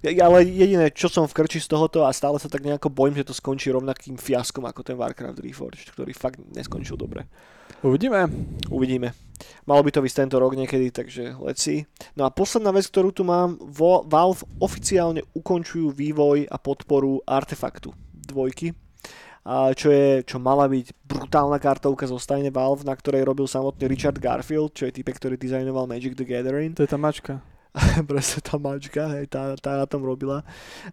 Ja, ale jediné, čo som v krči z tohoto a stále sa tak nejako bojím, že to skončí rovnakým fiaskom ako ten Warcraft Reforged, ktorý fakt neskončil dobre. Uvidíme. Uvidíme. Malo by to ísť tento rok niekedy, takže let's see. No a posledná vec, ktorú tu mám, Valve oficiálne ukončujú vývoj a podporu artefaktu dvojky, čo, je, čo mala byť brutálna kartovka zo stajne Valve, na ktorej robil samotný Richard Garfield, čo je typek, ktorý dizajnoval Magic the Gathering. To je tá mačka. [LAUGHS] Presne tá mačka, hej, tá, tá na tom robila.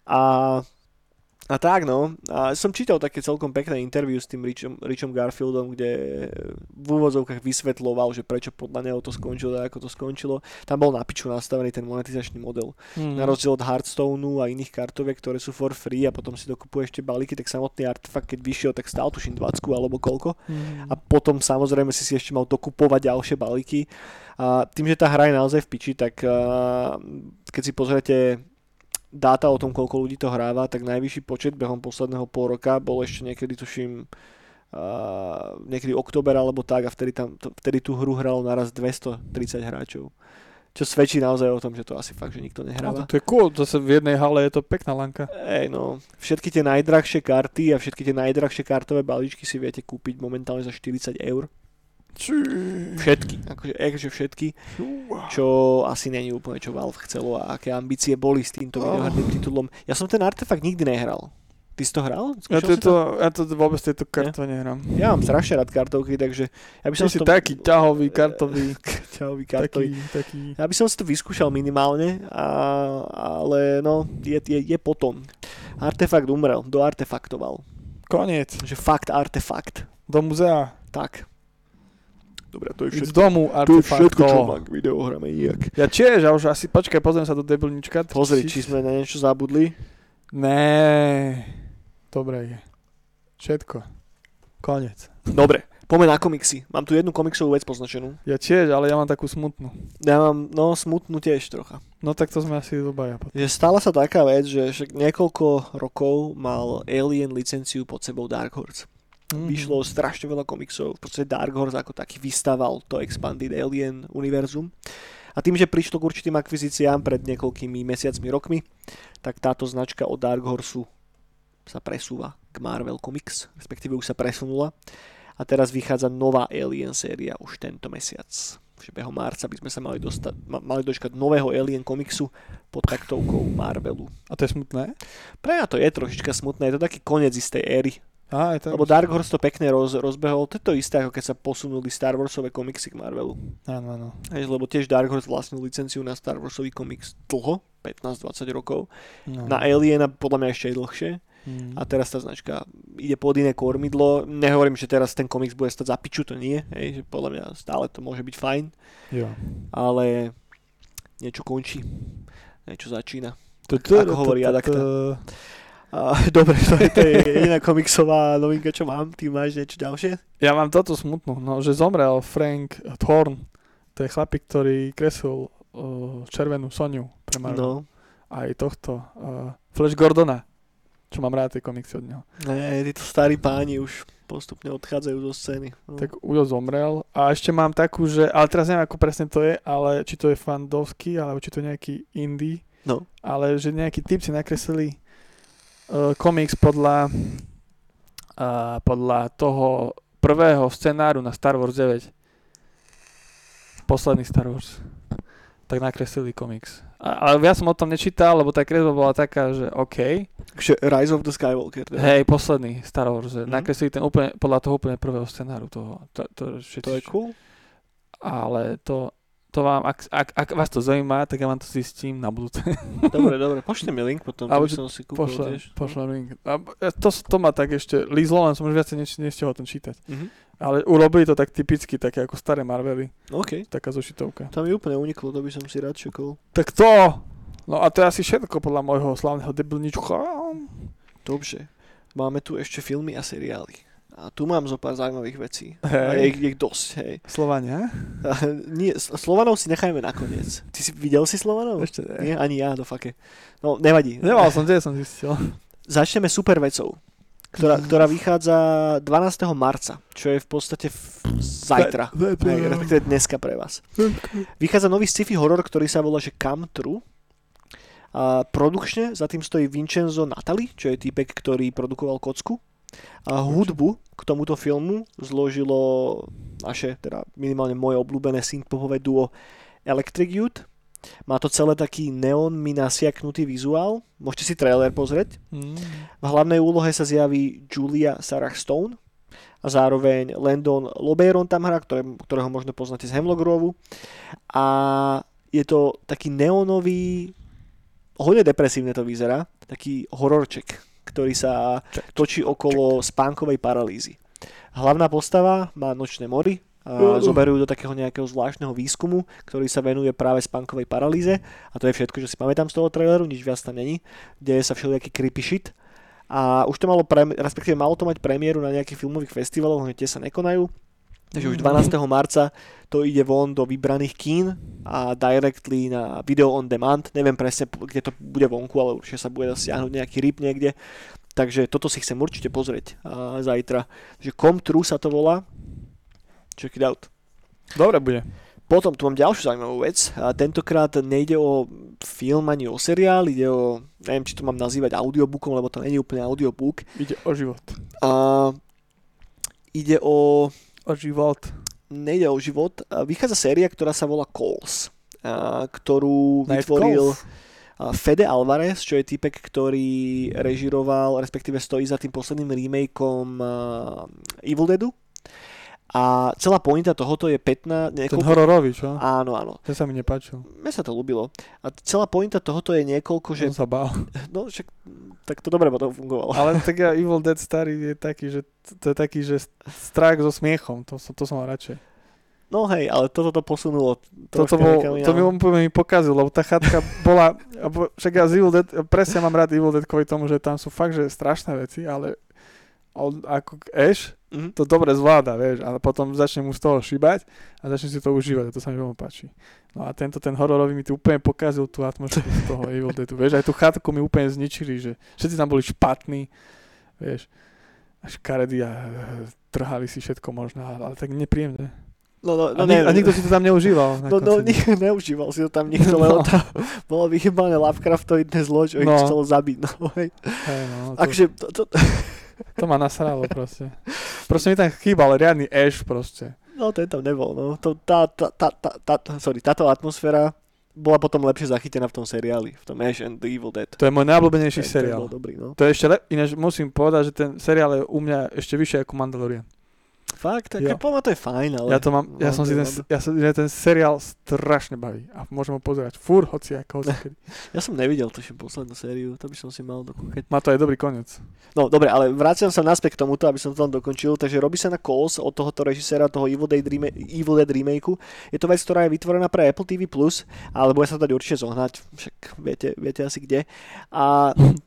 A A tak no, a som čítal také celkom pekné interview s tým Richom, Richom Garfieldom, kde v úvodzovkách vysvetloval, že prečo podľa neho to skončilo, tak ako to skončilo. Tam bol na piču nastavený ten monetizačný model. Mm. Na rozdiel od Hearthstoneu a iných kartoviek, ktoré sú for free a potom si dokupuje ešte balíky, tak samotný artefakt, keď vyšiel, tak stál tuším 20 alebo koľko. Mm. A potom samozrejme si si ešte mal dokupovať ďalšie balíky. A tým, že tá hra je naozaj v piči, tak keď si pozriete dáta o tom, koľko ľudí to hráva, tak najvyšší počet behom posledného pol roka bol ešte niekedy, tuším, uh, niekedy október alebo tak a vtedy, tam, to, vtedy tú hru hralo naraz 230 hráčov. Čo svedčí naozaj o tom, že to asi fakt, že nikto No, nehráva. to je cool, zase v jednej hale je to pekná lanka. Ej, no, všetky tie najdrahšie karty a všetky tie najdrahšie kartové balíčky si viete kúpiť momentálne za 40 eur. Všetky, akože, akože všetky, čo asi není úplne čo Valve chcelo a aké ambície boli s týmto Oh. videoherným titulom. Ja som ten artefakt nikdy nehral. Ty si to hral? Ja, si to, ja to vôbec tieto kartové nehrám. Ja mám strašne rád kartovky, takže ja by som Ty si to... taký ťahový, kartový, [LAUGHS] ťahový kartový. taký, taký... Ja by som si to vyskúšal minimálne, a, ale no, je, je, je potom. Artefakt umrel, doartefaktoval. Koniec. Že fakt artefakt. Do muzea. Tak. Dobre, to je Z všetko. domu To je všetko, čo artefaktov. mám k videohrame jak. Ja tiež, a už asi, počkaj, pozriem sa do debilnička. Pozri, či sme na niečo zabudli. Né. Dobre je. Všetko. Koniec. Dobre, poďme na komiksy. Mám tu jednu komiksovú vec poznačenú. Ja tiež, ale ja mám takú smutnú. Ja mám, no, smutnú tiež trocha. No tak to sme asi obaja. Že stala sa taká vec, že však niekoľko rokov mal Alien licenciu pod sebou Dark Horse. Mhm. Vyšlo strašne veľa komiksov, v podstate Dark Horse ako taký vystaval to Expanded Alien univerzum. A tým, že prišlo k určitým akvizíciám pred niekoľkými mesiacmi, rokmi, tak táto značka od Dark Horseu sa presúva k Marvel Comics, respektíve už sa presunula. A teraz vychádza nová Alien séria už tento mesiac. Behom marca by sme sa mali, dostať, ma- mali dočkať nového Alien komiksu pod taktovkou Marvelu. A to je smutné? Pre mňa to je trošička smutné, je to taký koniec istej éry. Á, je to... Lebo Dark Horse to pekne roz, rozbehol, to je to isté, ako keď sa posunuli Star Warsové komiksy k Marvelu. Áno, áno. Lebo tiež Dark Horse vlastnil licenciu na Star Warsový komiks dlho, 15-20 rokov. No. Na Aliena podľa mňa ešte aj dlhšie. Mm. A teraz tá značka ide pod iné kormidlo. Nehovorím, že teraz ten komiks bude stať za piču, to nie. Hej, že podľa mňa stále to môže byť fajn. Jo. Ale niečo končí. Niečo začína. To, ako hovorí Adakta. [LAUGHS] Dobre, to je, to je jediná komiksová novinka, čo mám. Ty máš niečo ďalšie? Ja mám toto smutnú, no, že zomrel Frank Thorn. To je chlapík, ktorý kresil uh, červenú Soniu pre Marvel. No. Aj tohto uh, Flash Gordona, čo mám rád tie komiksy od neho. Ne, títo starí páni už postupne odchádzajú zo scény. No. Tak Ujo zomrel. A ešte mám takú, že, ale teraz neviem, ako presne to je, ale či to je fandovský, alebo či to je nejaký indie. No. Ale že nejakí typci nakreslili uh, komiks podľa uh, podľa toho prvého scenáru na Star Wars 9. Posledný Star Wars. Tak nakreslili komiks. A, ale ja som o tom nečítal, lebo tá kresba bola taká, že OK. Rise of the Skywalker. Teda. Hej, posledný Star Wars. Mhm. Mm. Nakreslili ten úplne, podľa toho úplne prvého scenáru toho. To, to, to, To je cool. Ale to, to vám, ak, ak, ak vás to zaujíma, tak ja vám to zistím na budúce. [LAUGHS] Dobre, dobre. Pošli mi link potom, aby som si kúpil Pošlem, tiež. pošlem link. A b- to, to ma tak ešte, lízlo, len som už viacej neč, nestihol ten čítať. Mhm. Ale urobili to tak typicky, také ako staré Marvely. OK. Taká zošitovka. To mi úplne uniklo, to by som si rád čakol. Tak to! No a to je asi všetko podľa môjho slavného debilnička. Dobre. Máme tu ešte filmy a seriály. A tu mám zo pár zaujímavých vecí. A je, Hej. ich- je ich dosť, hej. Slovania? A Nie, Slovanov si nechajme nakoniec. Ty si videl si Slovanov? Ešte nie. Nie, ani ja, do fake. No, nevadí. Nemal som, kde som zistil. Začneme super vecou, ktorá, ktorá vychádza 12. marca, čo je v podstate v, zajtra. Respektíve dneska pre vás. Vychádza nový sci-fi horor, ktorý sa volá že Come True. A produkčne za tým stojí Vincenzo Natali, čo je týpek, ktorý produkoval Kocku. A hudbu k tomuto filmu zložilo naše, teda minimálne moje obľúbené synthpopové duo Electric Youth. Má to celé taký neon mi nasiaknutý vizuál. Môžete si trailer pozrieť. Mm. V hlavnej úlohe sa zjaví Julia Sarah Stone a zároveň Landon Loberon tam hrá, ktoré, ktorého možno poznáte z Hemlock Grovu. A je to taký neonový, hodne depresívne to vyzerá, taký hororček. Ktorý sa točí okolo spánkovej paralýzy. Hlavná postava má nočné mory, a Uh. zoberú do takého nejakého zvláštneho výskumu, ktorý sa venuje práve spánkovej paralýze a to je všetko, čo si pamätám z toho traileru, nič viac tam není. Deje sa všelijaký creepy shit a už to malo, pre, respektíve malo to mať premiéru na nejakých filmových festivaloch, ale tie sa nekonajú. Takže už 12. marca to ide von do vybraných kín a directly na video on demand. Neviem presne, kde to bude vonku, ale určite sa bude stiahnuť nejaký rip niekde. Takže toto si chcem určite pozrieť a zajtra. Takže Com True sa to volá. Check it out. Dobre bude. Potom tu mám ďalšiu zaujímavú vec. A tentokrát nejde o film ani o seriál, ide o, neviem či to mám nazývať audiobookom, lebo to nie je úplne audiobook. Ide o život. A ide o, O život. nejde o život. Vychádza séria, ktorá sa volá Calls, ktorú Night vytvoril Calls. Fede Alvarez, čo je typek, ktorý režiroval, respektíve stojí za tým posledným remakeom Evil Deadu. A celá pointa tohoto je 15... Ten Niekoľko... hororový, čo? Áno, áno. Ten sa mi nepáčil. Mne sa to ľúbilo. A celá pointa tohoto je niekoľko, že... Som sa bál. [LAUGHS] No však, tak to dobre potom fungovalo. Ale tak ja Evil Dead starý je taký, že to je taký, že strach so smiechom. To, to som mal radšej. No hej, ale toto to posunulo Toto bol, to mi, úplne mi pokazil, lebo tá chatka bola, [LAUGHS] však ja z Evil Dead, presne mám rád Evil Dead kvôli tomu, že tam sú fakt, že strašné veci, ale on, ako Ash Mhm. to dobre zvláda, vieš, ale potom začne mu z toho šíbať a začne si to užívať a to sa mi veľmi páči. No a tento, ten hororový mi tu úplne pokazil tú atmosféru z toho Evil Deadu, vieš, aj tú chatku mi úplne zničili, že všetci tam boli špatní, vieš, až karedy a trhali si všetko možné, ale, tak nepríjemné. No, no, A, no, nik- ne, a nikto si to tam neužíval. No, no, ni- [LAUGHS] neužíval si to tam nikto, lebo No. tam bolo vychybané Lovecraftoidné zlo, čo ich No. chcelo zabiť. No, hej. Hej, no, to, Akže, to, to, to ma nasralo proste. Proste mi tam chýbal riadny Ash proste. no, ten tam nebol. No. To, tá, tá, tá, tá, tá, sorry, táto atmosféra bola potom lepšie zachytená v tom seriáli, v tom Ash and the Evil Dead. To je môj najobľúbenejší seriál. bol dobrý, no. To je ešte lep... Ináč musím povedať, že ten seriál je u mňa ešte vyššie ako Mandalorian. Fakt, tak ja. mňa to je fajn, ale... Ja to mám, ja som si ten, ja som, mňa ten seriál strašne baví. A môžem ho pozerať fur, hoci ako, hoci. [LAUGHS] Ja som nevidel tuším poslednú sériu, to by som si mal dokúkať. Má to aj dobrý koniec. No dobre, ale vraciam sa naspäť k tomuto, aby som to tam dokončil. Takže robí sa na Calls od tohoto režiséra, toho Evil Dead, rema- Evil Dead remakeu. Je to vec, ktorá je vytvorená pre Apple TV+, ale bude sa to dať určite zohnať, však viete, viete asi kde. A [LAUGHS]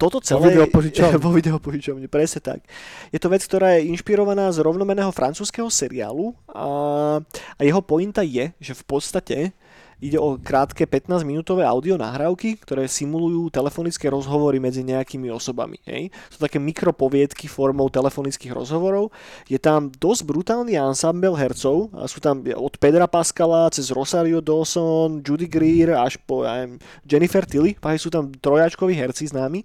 toto celé... videopožičovni. [LAUGHS] vo videopožičovni, presne tak. Je to vec, ktorá je inšpirovaná z rovnomeného francúzského seriálu a, a jeho pointa je, že v podstate ide o krátke 15-minútové audio nahrávky, ktoré simulujú telefonické rozhovory medzi nejakými osobami. Hej? Sú také mikropoviedky formou telefonických rozhovorov. Je tam dosť brutálny ensemble hercov. A sú tam od Pedra Pascala cez Rosario Dawson, Judy Greer až po neviem, Jennifer Tilly. Pak sú tam trojačkoví herci známi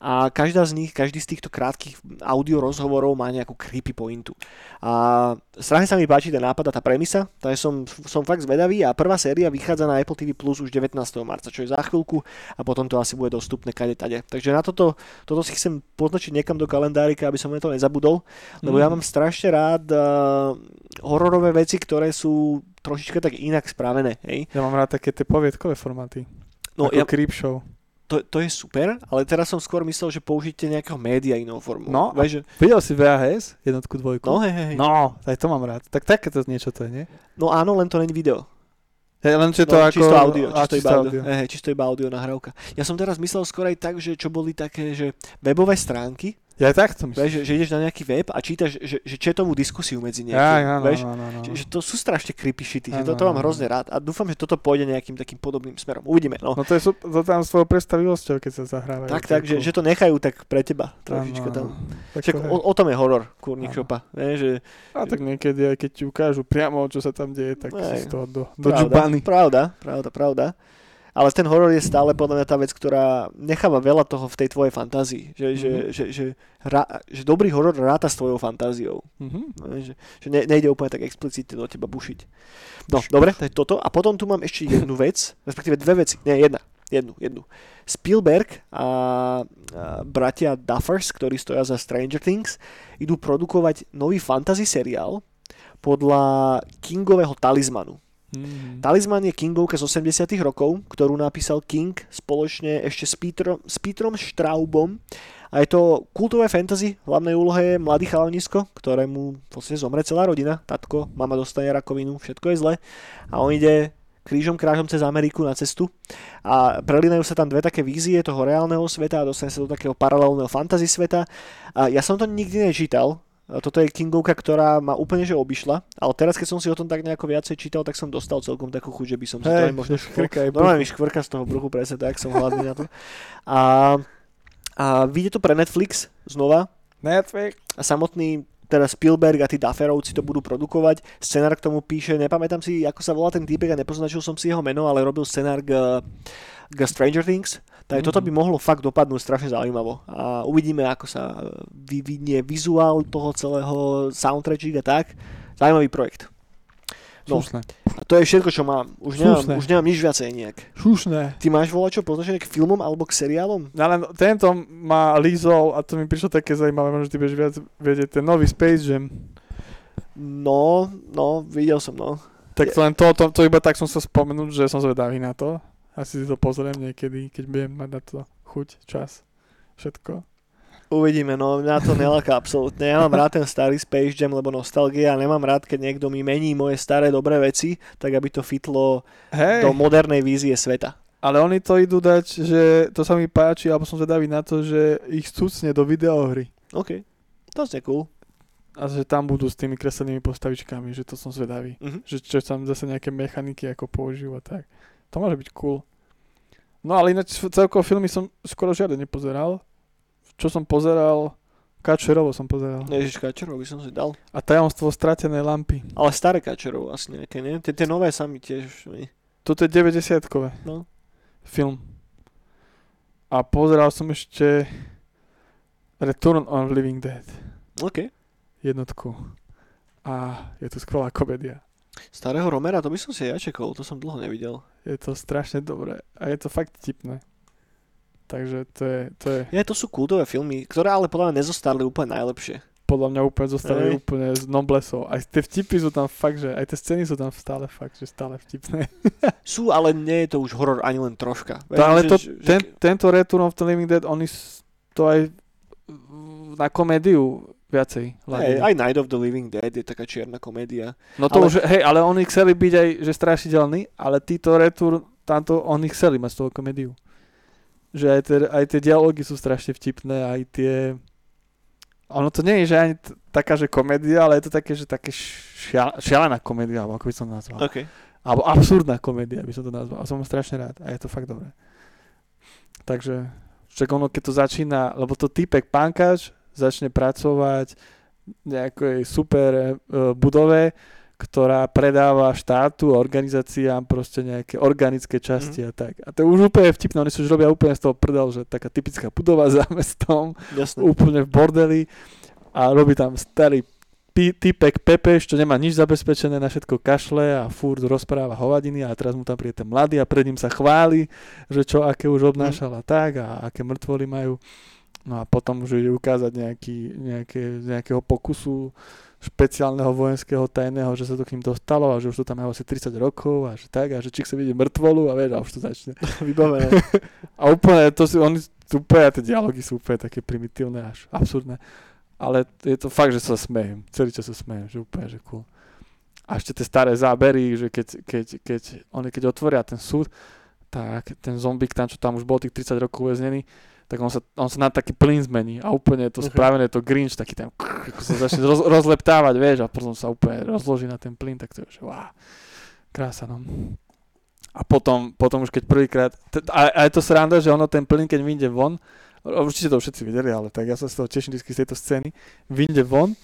a každá z nich, každý z týchto krátkých audio rozhovorov má nejakú creepy pointu. A strašne sa mi páči ten nápad a tá premisa, takže som, som fakt zvedavý a prvá séria vychádza na Apple TV Plus už 19. marca, čo je za chvíľku a potom to asi bude dostupné kade tade. Takže na toto, toto si chcem poznačiť niekam do kalendárika, aby som na to nezabudol, lebo ja Mm. mám strašne rád uh, hororové veci, ktoré sú trošička tak inak spravené. Hej? Ja mám rád také tie poviedkové formáty. No, ako ja, Creepshow. to, to je super, ale teraz som skôr myslel, že použite nejakého média inou formou. No, Vieš, že, Videl si VHS? Jednotku, dvojku? no hej, hej. No, aj to mám rád. Tak takéto niečo to je, nie? no áno, len to není video. Hej, len či to no, ako... čisto audio, čisto, čisto iba audio. audio. Hej, čisto iba audio nahrávka. Ja som teraz myslel skôr aj tak, že čo boli také, že webové stránky, Ja aj takto myslím. vieš, že, že ideš na nejaký web a čítaš, že, že četovú diskusiu medzi Ja, niekým, ja, no, vieš, no, no, no. Že, že to sú strašne creepy shity, že Áno, toto mám áno, hrozne rád a dúfam, že toto pôjde nejakým takým podobným smerom. Uvidíme, no. No to je to tam s tvojou predstavivosťou, keď sa zahrávajú. tak, tak, že, že to nechajú tak pre teba trošička Áno, tam. áno. Tak Však to o, o tom je horor, kurník Áno. šopa. Ne, že, A tak niekedy, aj keď ti ukážu priamo, čo sa tam deje, tak Hej. si z toho do, do pravda, pravda, pravda, pravda. Ale ten horor je stále podľa mňa tá vec, ktorá necháva veľa toho v tej tvojej fantázii. Že, mm-hmm. že, že, že, že, že dobrý horor ráta s tvojou fantáziou. Mhm. No, Že, že ne, nejde úplne tak explicitne do teba bušiť. No, dobre, to je toto. A potom tu mám ešte jednu vec, respektíve dve veci. Nie, jedna. Jednu, jednu. Spielberg a, a bratia Duffers, ktorí stoja za Stranger Things, idú produkovať nový fantasy seriál podľa Kingového talizmanu. Mm. Talizman je Kingovka z 80 rokov, ktorú napísal King spoločne ešte s, Peter, s Petrom Straubom. A je to kultové fantasy, v hlavnej úlohe je mladý chalanisko, ktorému v podstate zomre celá rodina, tatko, mama dostane rakovinu, všetko je zle. A on ide krížom krážom cez Ameriku na cestu a prelinajú sa tam dve také vízie toho reálneho sveta a dostane sa do takého paralelného fantasy sveta. A ja som to nikdy nečítal, toto je Kingovka, ktorá ma úplne že obišla, ale teraz keď som si o tom tak nejako viacej čítal, tak som dostal celkom takú chuť, že by som si to Hej, aj možno škvrka Normálne mi škvrka z toho bruchu, presne tak, som hladný na to. A, a vyjde to pre Netflix znova Netflix. a samotný teda Spielberg a tí Dufferovci to budú produkovať. Scenár k tomu píše, nepamätám si, ako sa volá ten týpek a nepoznačil som si jeho meno, ale robil scenár k, k Stranger Things. Tak mm-hmm. toto by mohlo fakt dopadnúť strašne zaujímavo. A uvidíme, ako sa vyvinie vizuál toho celého soundtracku a tak. Zaujímavý projekt. No. Slušné. A to je všetko, čo mám. Už nemám, Slušné. už nemám nič viacej nejak. Slušné. Ty máš volať čo poznačené k filmom alebo k seriálom? Ale tento ma lízol a to mi prišlo také zaujímavé, možno ty budeš viac vedieť, ten nový Space Jam. No, no, videl som, no. Tak to len to, to, to iba tak som sa spomenul, že som zvedavý na to. Asi si to pozriem niekedy, keď budem mať na to chuť, čas, všetko. Uvidíme, no mňa to neláka absolútne. Ja mám rád ten starý Space Jam, lebo nostalgia a nemám rád, keď niekto mi mení moje staré dobré veci, tak aby to fitlo Hej, do modernej vízie sveta. ale oni to idú dať, že to sa mi páči, alebo som zvedavý na to, že ich cucne do videohry. OK, to je cool. A že tam budú s tými kreslenými postavičkami, že to som zvedavý. Mhm. Že čo tam zase nejaké mechaniky ako použijú a tak. To môže byť cool. No ale ináč celkovo filmy som skoro žiaden nepozeral. Čo som pozeral, Kačerovo som pozeral. Ježiš, Kačerov by som si dal. A tajomstvo stratenej lampy. Ale staré Kačerov asi nejaké, nie? Tie, tie nové sa mi tiež... nie. Toto je 90 No. film. A pozeral som ešte Return on Living Dead. OK. Jednotku. A je to skvelá komédia. Starého Romera, to by som si ja čekol, to som dlho nevidel. Je to strašne dobré. A je to fakt tipné. Takže to je, to je Ja, to sú kultové filmy, ktoré ale podľa mňa nezostali úplne najlepšie. podľa mňa úplne zostali Hej. úplne z noblesov. Aj tie vtipy sú tam fakt, že aj tie scény sú tam stále fakt, že stále vtipné. [LAUGHS] Sú, ale nie je to už horor ani len troška. To, ale že- to, že- že- ten, tento Return of the Living Dead, oni to aj na komédiu viacej Hej, aj Night of the Living Dead je taká čierna komédia. No to ale- už, hej, ale oni chceli byť aj, že strašidelní, ale títo Return, tamto, oni chceli mať z toho komédiu. Že aj tie, aj tie dialógy sú strašne vtipné, aj tie... Ono to nie je, že ani t- taká, že komédia, ale je to také, že také šia, šialená komédia, alebo ako by som to nazval. OK. Alebo absurdná komédia by som to nazval. A som strašne rád. A je to fakt dobré. Takže, však ono, keď to začína, lebo to týpek pánkač začne pracovať v nejakej super e, budove, ktorá predáva štátu organizáciám proste nejaké organické časti Mhm. a tak. A to je už úplne vtipné, oni si už robia úplne z toho prdel, že taká typická budova za [LAUGHS] mestom, Jasné. úplne v bordeli a robí tam starý typek Pepeš, čo nemá nič zabezpečené, na všetko kašle a furt rozpráva hovadiny a teraz mu tam príde ten mladý a pred ním sa chváli, že čo aké už obnášal a tak a aké mŕtvoly majú. No a potom už ide ukázať nejaký, nejaké, nejakého pokusu špeciálneho vojenského tajného, že sa to k ním dostalo a že už to tam majú asi 30 rokov a že tak a že či sa vidie mŕtvolu a vieš a už to začne. [LAUGHS] Vybavené. [LAUGHS] A úplne, to si, oni, úplne, tie dialógy sú úplne také primitívne až absurdné. Ale je to fakt, že sa smejem. Celý čas sa smejem, že úplne, že cool. A ešte tie staré zábery, že keď, keď, keď oni keď otvoria ten súd, tak ten zombík tam, čo tam už bol tých 30 rokov uväznený, tak on sa, on sa na taký plyn zmení a úplne je to Ok. spravené, to Grinch, taký ten, ako [LAUGHS] sa začne roz, rozleptávať, vieš, a potom sa úplne rozloží na ten plyn, tak to je, že wow, krása, no. A potom, potom už keď prvýkrát, t- a, a je to sranda, že ono ten plyn, keď vyjde von, určite to všetci videli, ale tak ja sa z toho teším vždy z tejto scény, vyjde von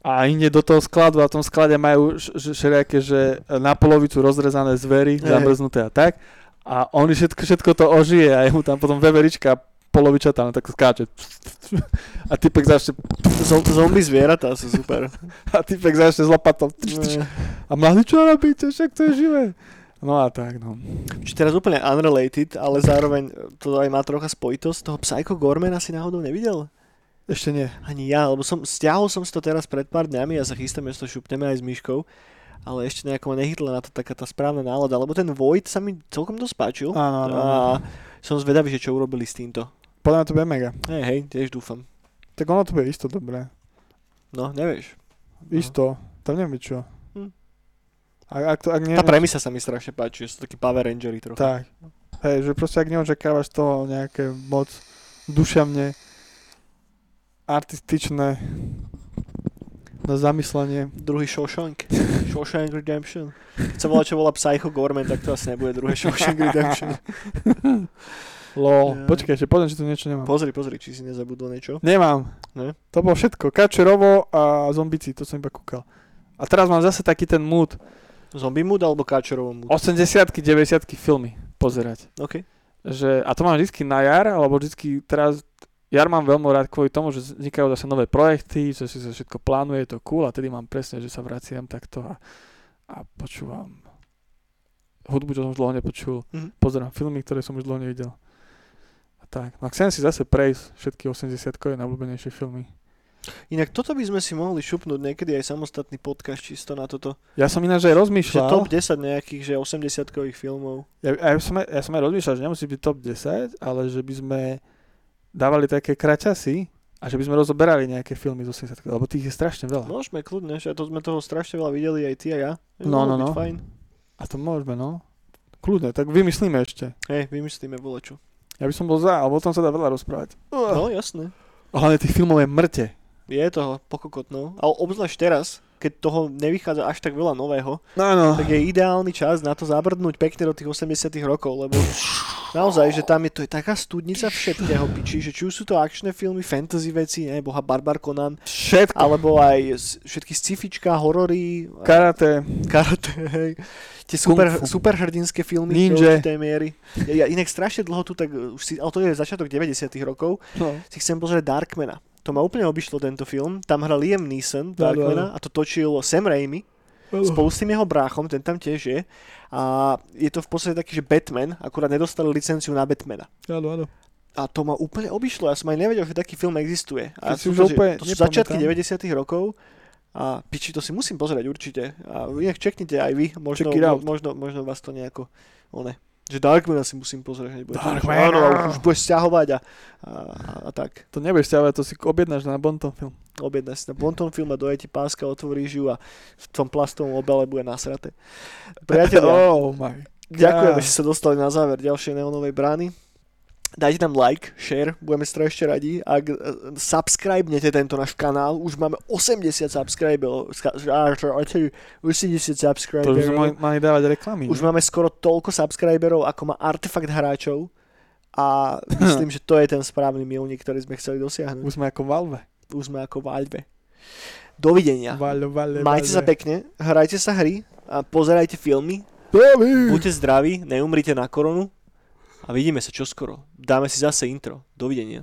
a ide do toho skladu a v tom sklade majú všelijaké, že na polovicu rozrezané zvery, zamrznuté a tak. A oni všetko, všetko to ožije a je mu tam potom veverička poloviča tam tak skáče. A typek začne, Zom- zombie zvieratá sú super. a typek začne s lopatou. Ne. A mladý, čo robíte? Však to je živé. No a tak, no. Čiže teraz úplne unrelated, ale zároveň to aj má trocha spojitosť. Toho Psycho Gormana si náhodou nevidel? Ešte nie. Ani ja, lebo som, stiahol som si to teraz pred pár dňami a sa chystáme, že to šupneme aj s Myškou. ale ešte nejako ma nehytla na to taká tá správna nálada, lebo ten Void sa mi celkom dosť páčil. Áno, áno. A som zvedavý, že čo urobili s týmto. Podľa mňa to bude mega. Hej, hej, tiež dúfam. Tak ono to bude isto dobré. No, nevieš. Isto. Tam neviem čo. Hm. A, ak to, ak nie, Tá premisa sa mi strašne páči, že sú takí Power Rangery trochu. Tak. Hej, že proste ak neočakávaš toho nejaké moc duševne artističné na zamyslenie. Druhý Shawshank. [LAUGHS] Shawshank Redemption. Sa volá, čo volá Psycho Gorman, tak to asi nebude druhé Shawshank Redemption. [LAUGHS] Lol. Ja. Počkaj, ešte pozriem, či tu niečo nemám. Pozri, pozri, či si nezabudol niečo. Nemám. Ne? To bolo všetko. Kačerovo a zombici, to som iba kúkal. A teraz mám zase taký ten mood. Zombie mood alebo Káčerovo mood? 80 90 filmy pozerať. OK. Že, a to mám vždy na jar, alebo vždy teraz jar mám veľmi rád kvôli tomu, že vznikajú zase nové projekty, že si sa všetko plánuje, je to cool a tedy mám presne, že sa vraciam takto a, a počúvam hudbu, čo som už dlho nepočul, Mhm. pozerám filmy, ktoré som už dlho nevidel. Tak. No a chcem si zase prejsť všetky 80 najobľúbenejšie filmy. Inak toto by sme si mohli šupnúť niekedy aj samostatný podcast čisto na toto. Ja som ináč aj Že rozmýšľal, top 10 nejakých, že 80-kových filmov. ja, ja, som, aj- ja som aj rozmýšľal, že nemusí byť top 10, ale že by sme dávali také kraťasy a že by sme rozoberali nejaké filmy z 80 lebo tých je strašne veľa. Môžeme kľudne, že to sme toho strašne veľa videli aj ty a ja. No, no, no. Fajn. A to môžeme, no. Kľudne, tak vymyslíme ešte. Hej, vymyslíme volečo. Ja by som bol za, alebo o tom sa dá veľa rozprávať. No, jasné. A Hlavne tých filmov je mŕte. Je toho pokokotno. Ale obzvlášť teraz, keď toho nevychádza až tak veľa nového, No, no. tak je ideálny čas na to zabrdnúť pekne do tých 80 rokov, lebo naozaj, že tam je to je taká studnica všetkého piči, že či už sú to akčné filmy, fantasy veci, ne, boha Barbar Conan, Všetko. alebo aj všetky scifička, horory, Karate. karate, hej. Tie super, superhrdinské filmy do Ninja. určitej miery. Ja, ja inak strašne dlho tu tak, už si, ale to je začiatok 90 rokov, No. si chcem pozrieť Darkmana. To ma úplne obišlo tento film. Tam hra Liam Neeson, Darkmana, a to točil Sam Raimi spolu s tým jeho bráchom, ten tam tiež je. A je to v podstate taký, že Batman, akurát nedostali licenciu na Batmana. Áno, áno. A to ma úplne obišlo, ja som aj nevedel, že taký film existuje. A Keď si už to, úplne to sú začiatky nepamätám. 90 rokov a piči, to si musím pozrieť určite. A inak čeknite aj vy, možno, Check it out. mo- možno, možno vás to nejako, one, že Darkmana si musím pozrieť. hneď Darkmana. Áno, a už, už budeš stiahovať a, a, a, tak. To nebudeš ťahovať, to si objednáš na Bonton film. Objednaj si na Bonton film a doje ti páska, otvoríš ju a v tom plastovom obale bude nasraté. [LAUGHS] Priatelia, Oh my. ďakujem, God. že ste sa dostali na záver ďalšej neonovej brány. Dajte nám like, share, budeme strašne radi. Ak e, subscribenete tento náš kanál, už máme 80 subscriberov. ska- á, čo, á, čo, 80 To už by sme subscriberov. mali, mali dávať reklamy. Už ne? máme skoro toľko subscriberov, ako má artefakt hráčov. A [LAUGHS] myslím, že to je ten správny milník, ktorý sme chceli dosiahnuť. Už sme ako Valve. Už sme ako Valve. Dovidenia. Valve, Valve, Majte sa Valve. pekne, hrajte sa hry a pozerajte filmy. Buďte zdraví, neumrite na koronu a vidíme sa čoskoro. Dáme si zase intro. Dovidenia.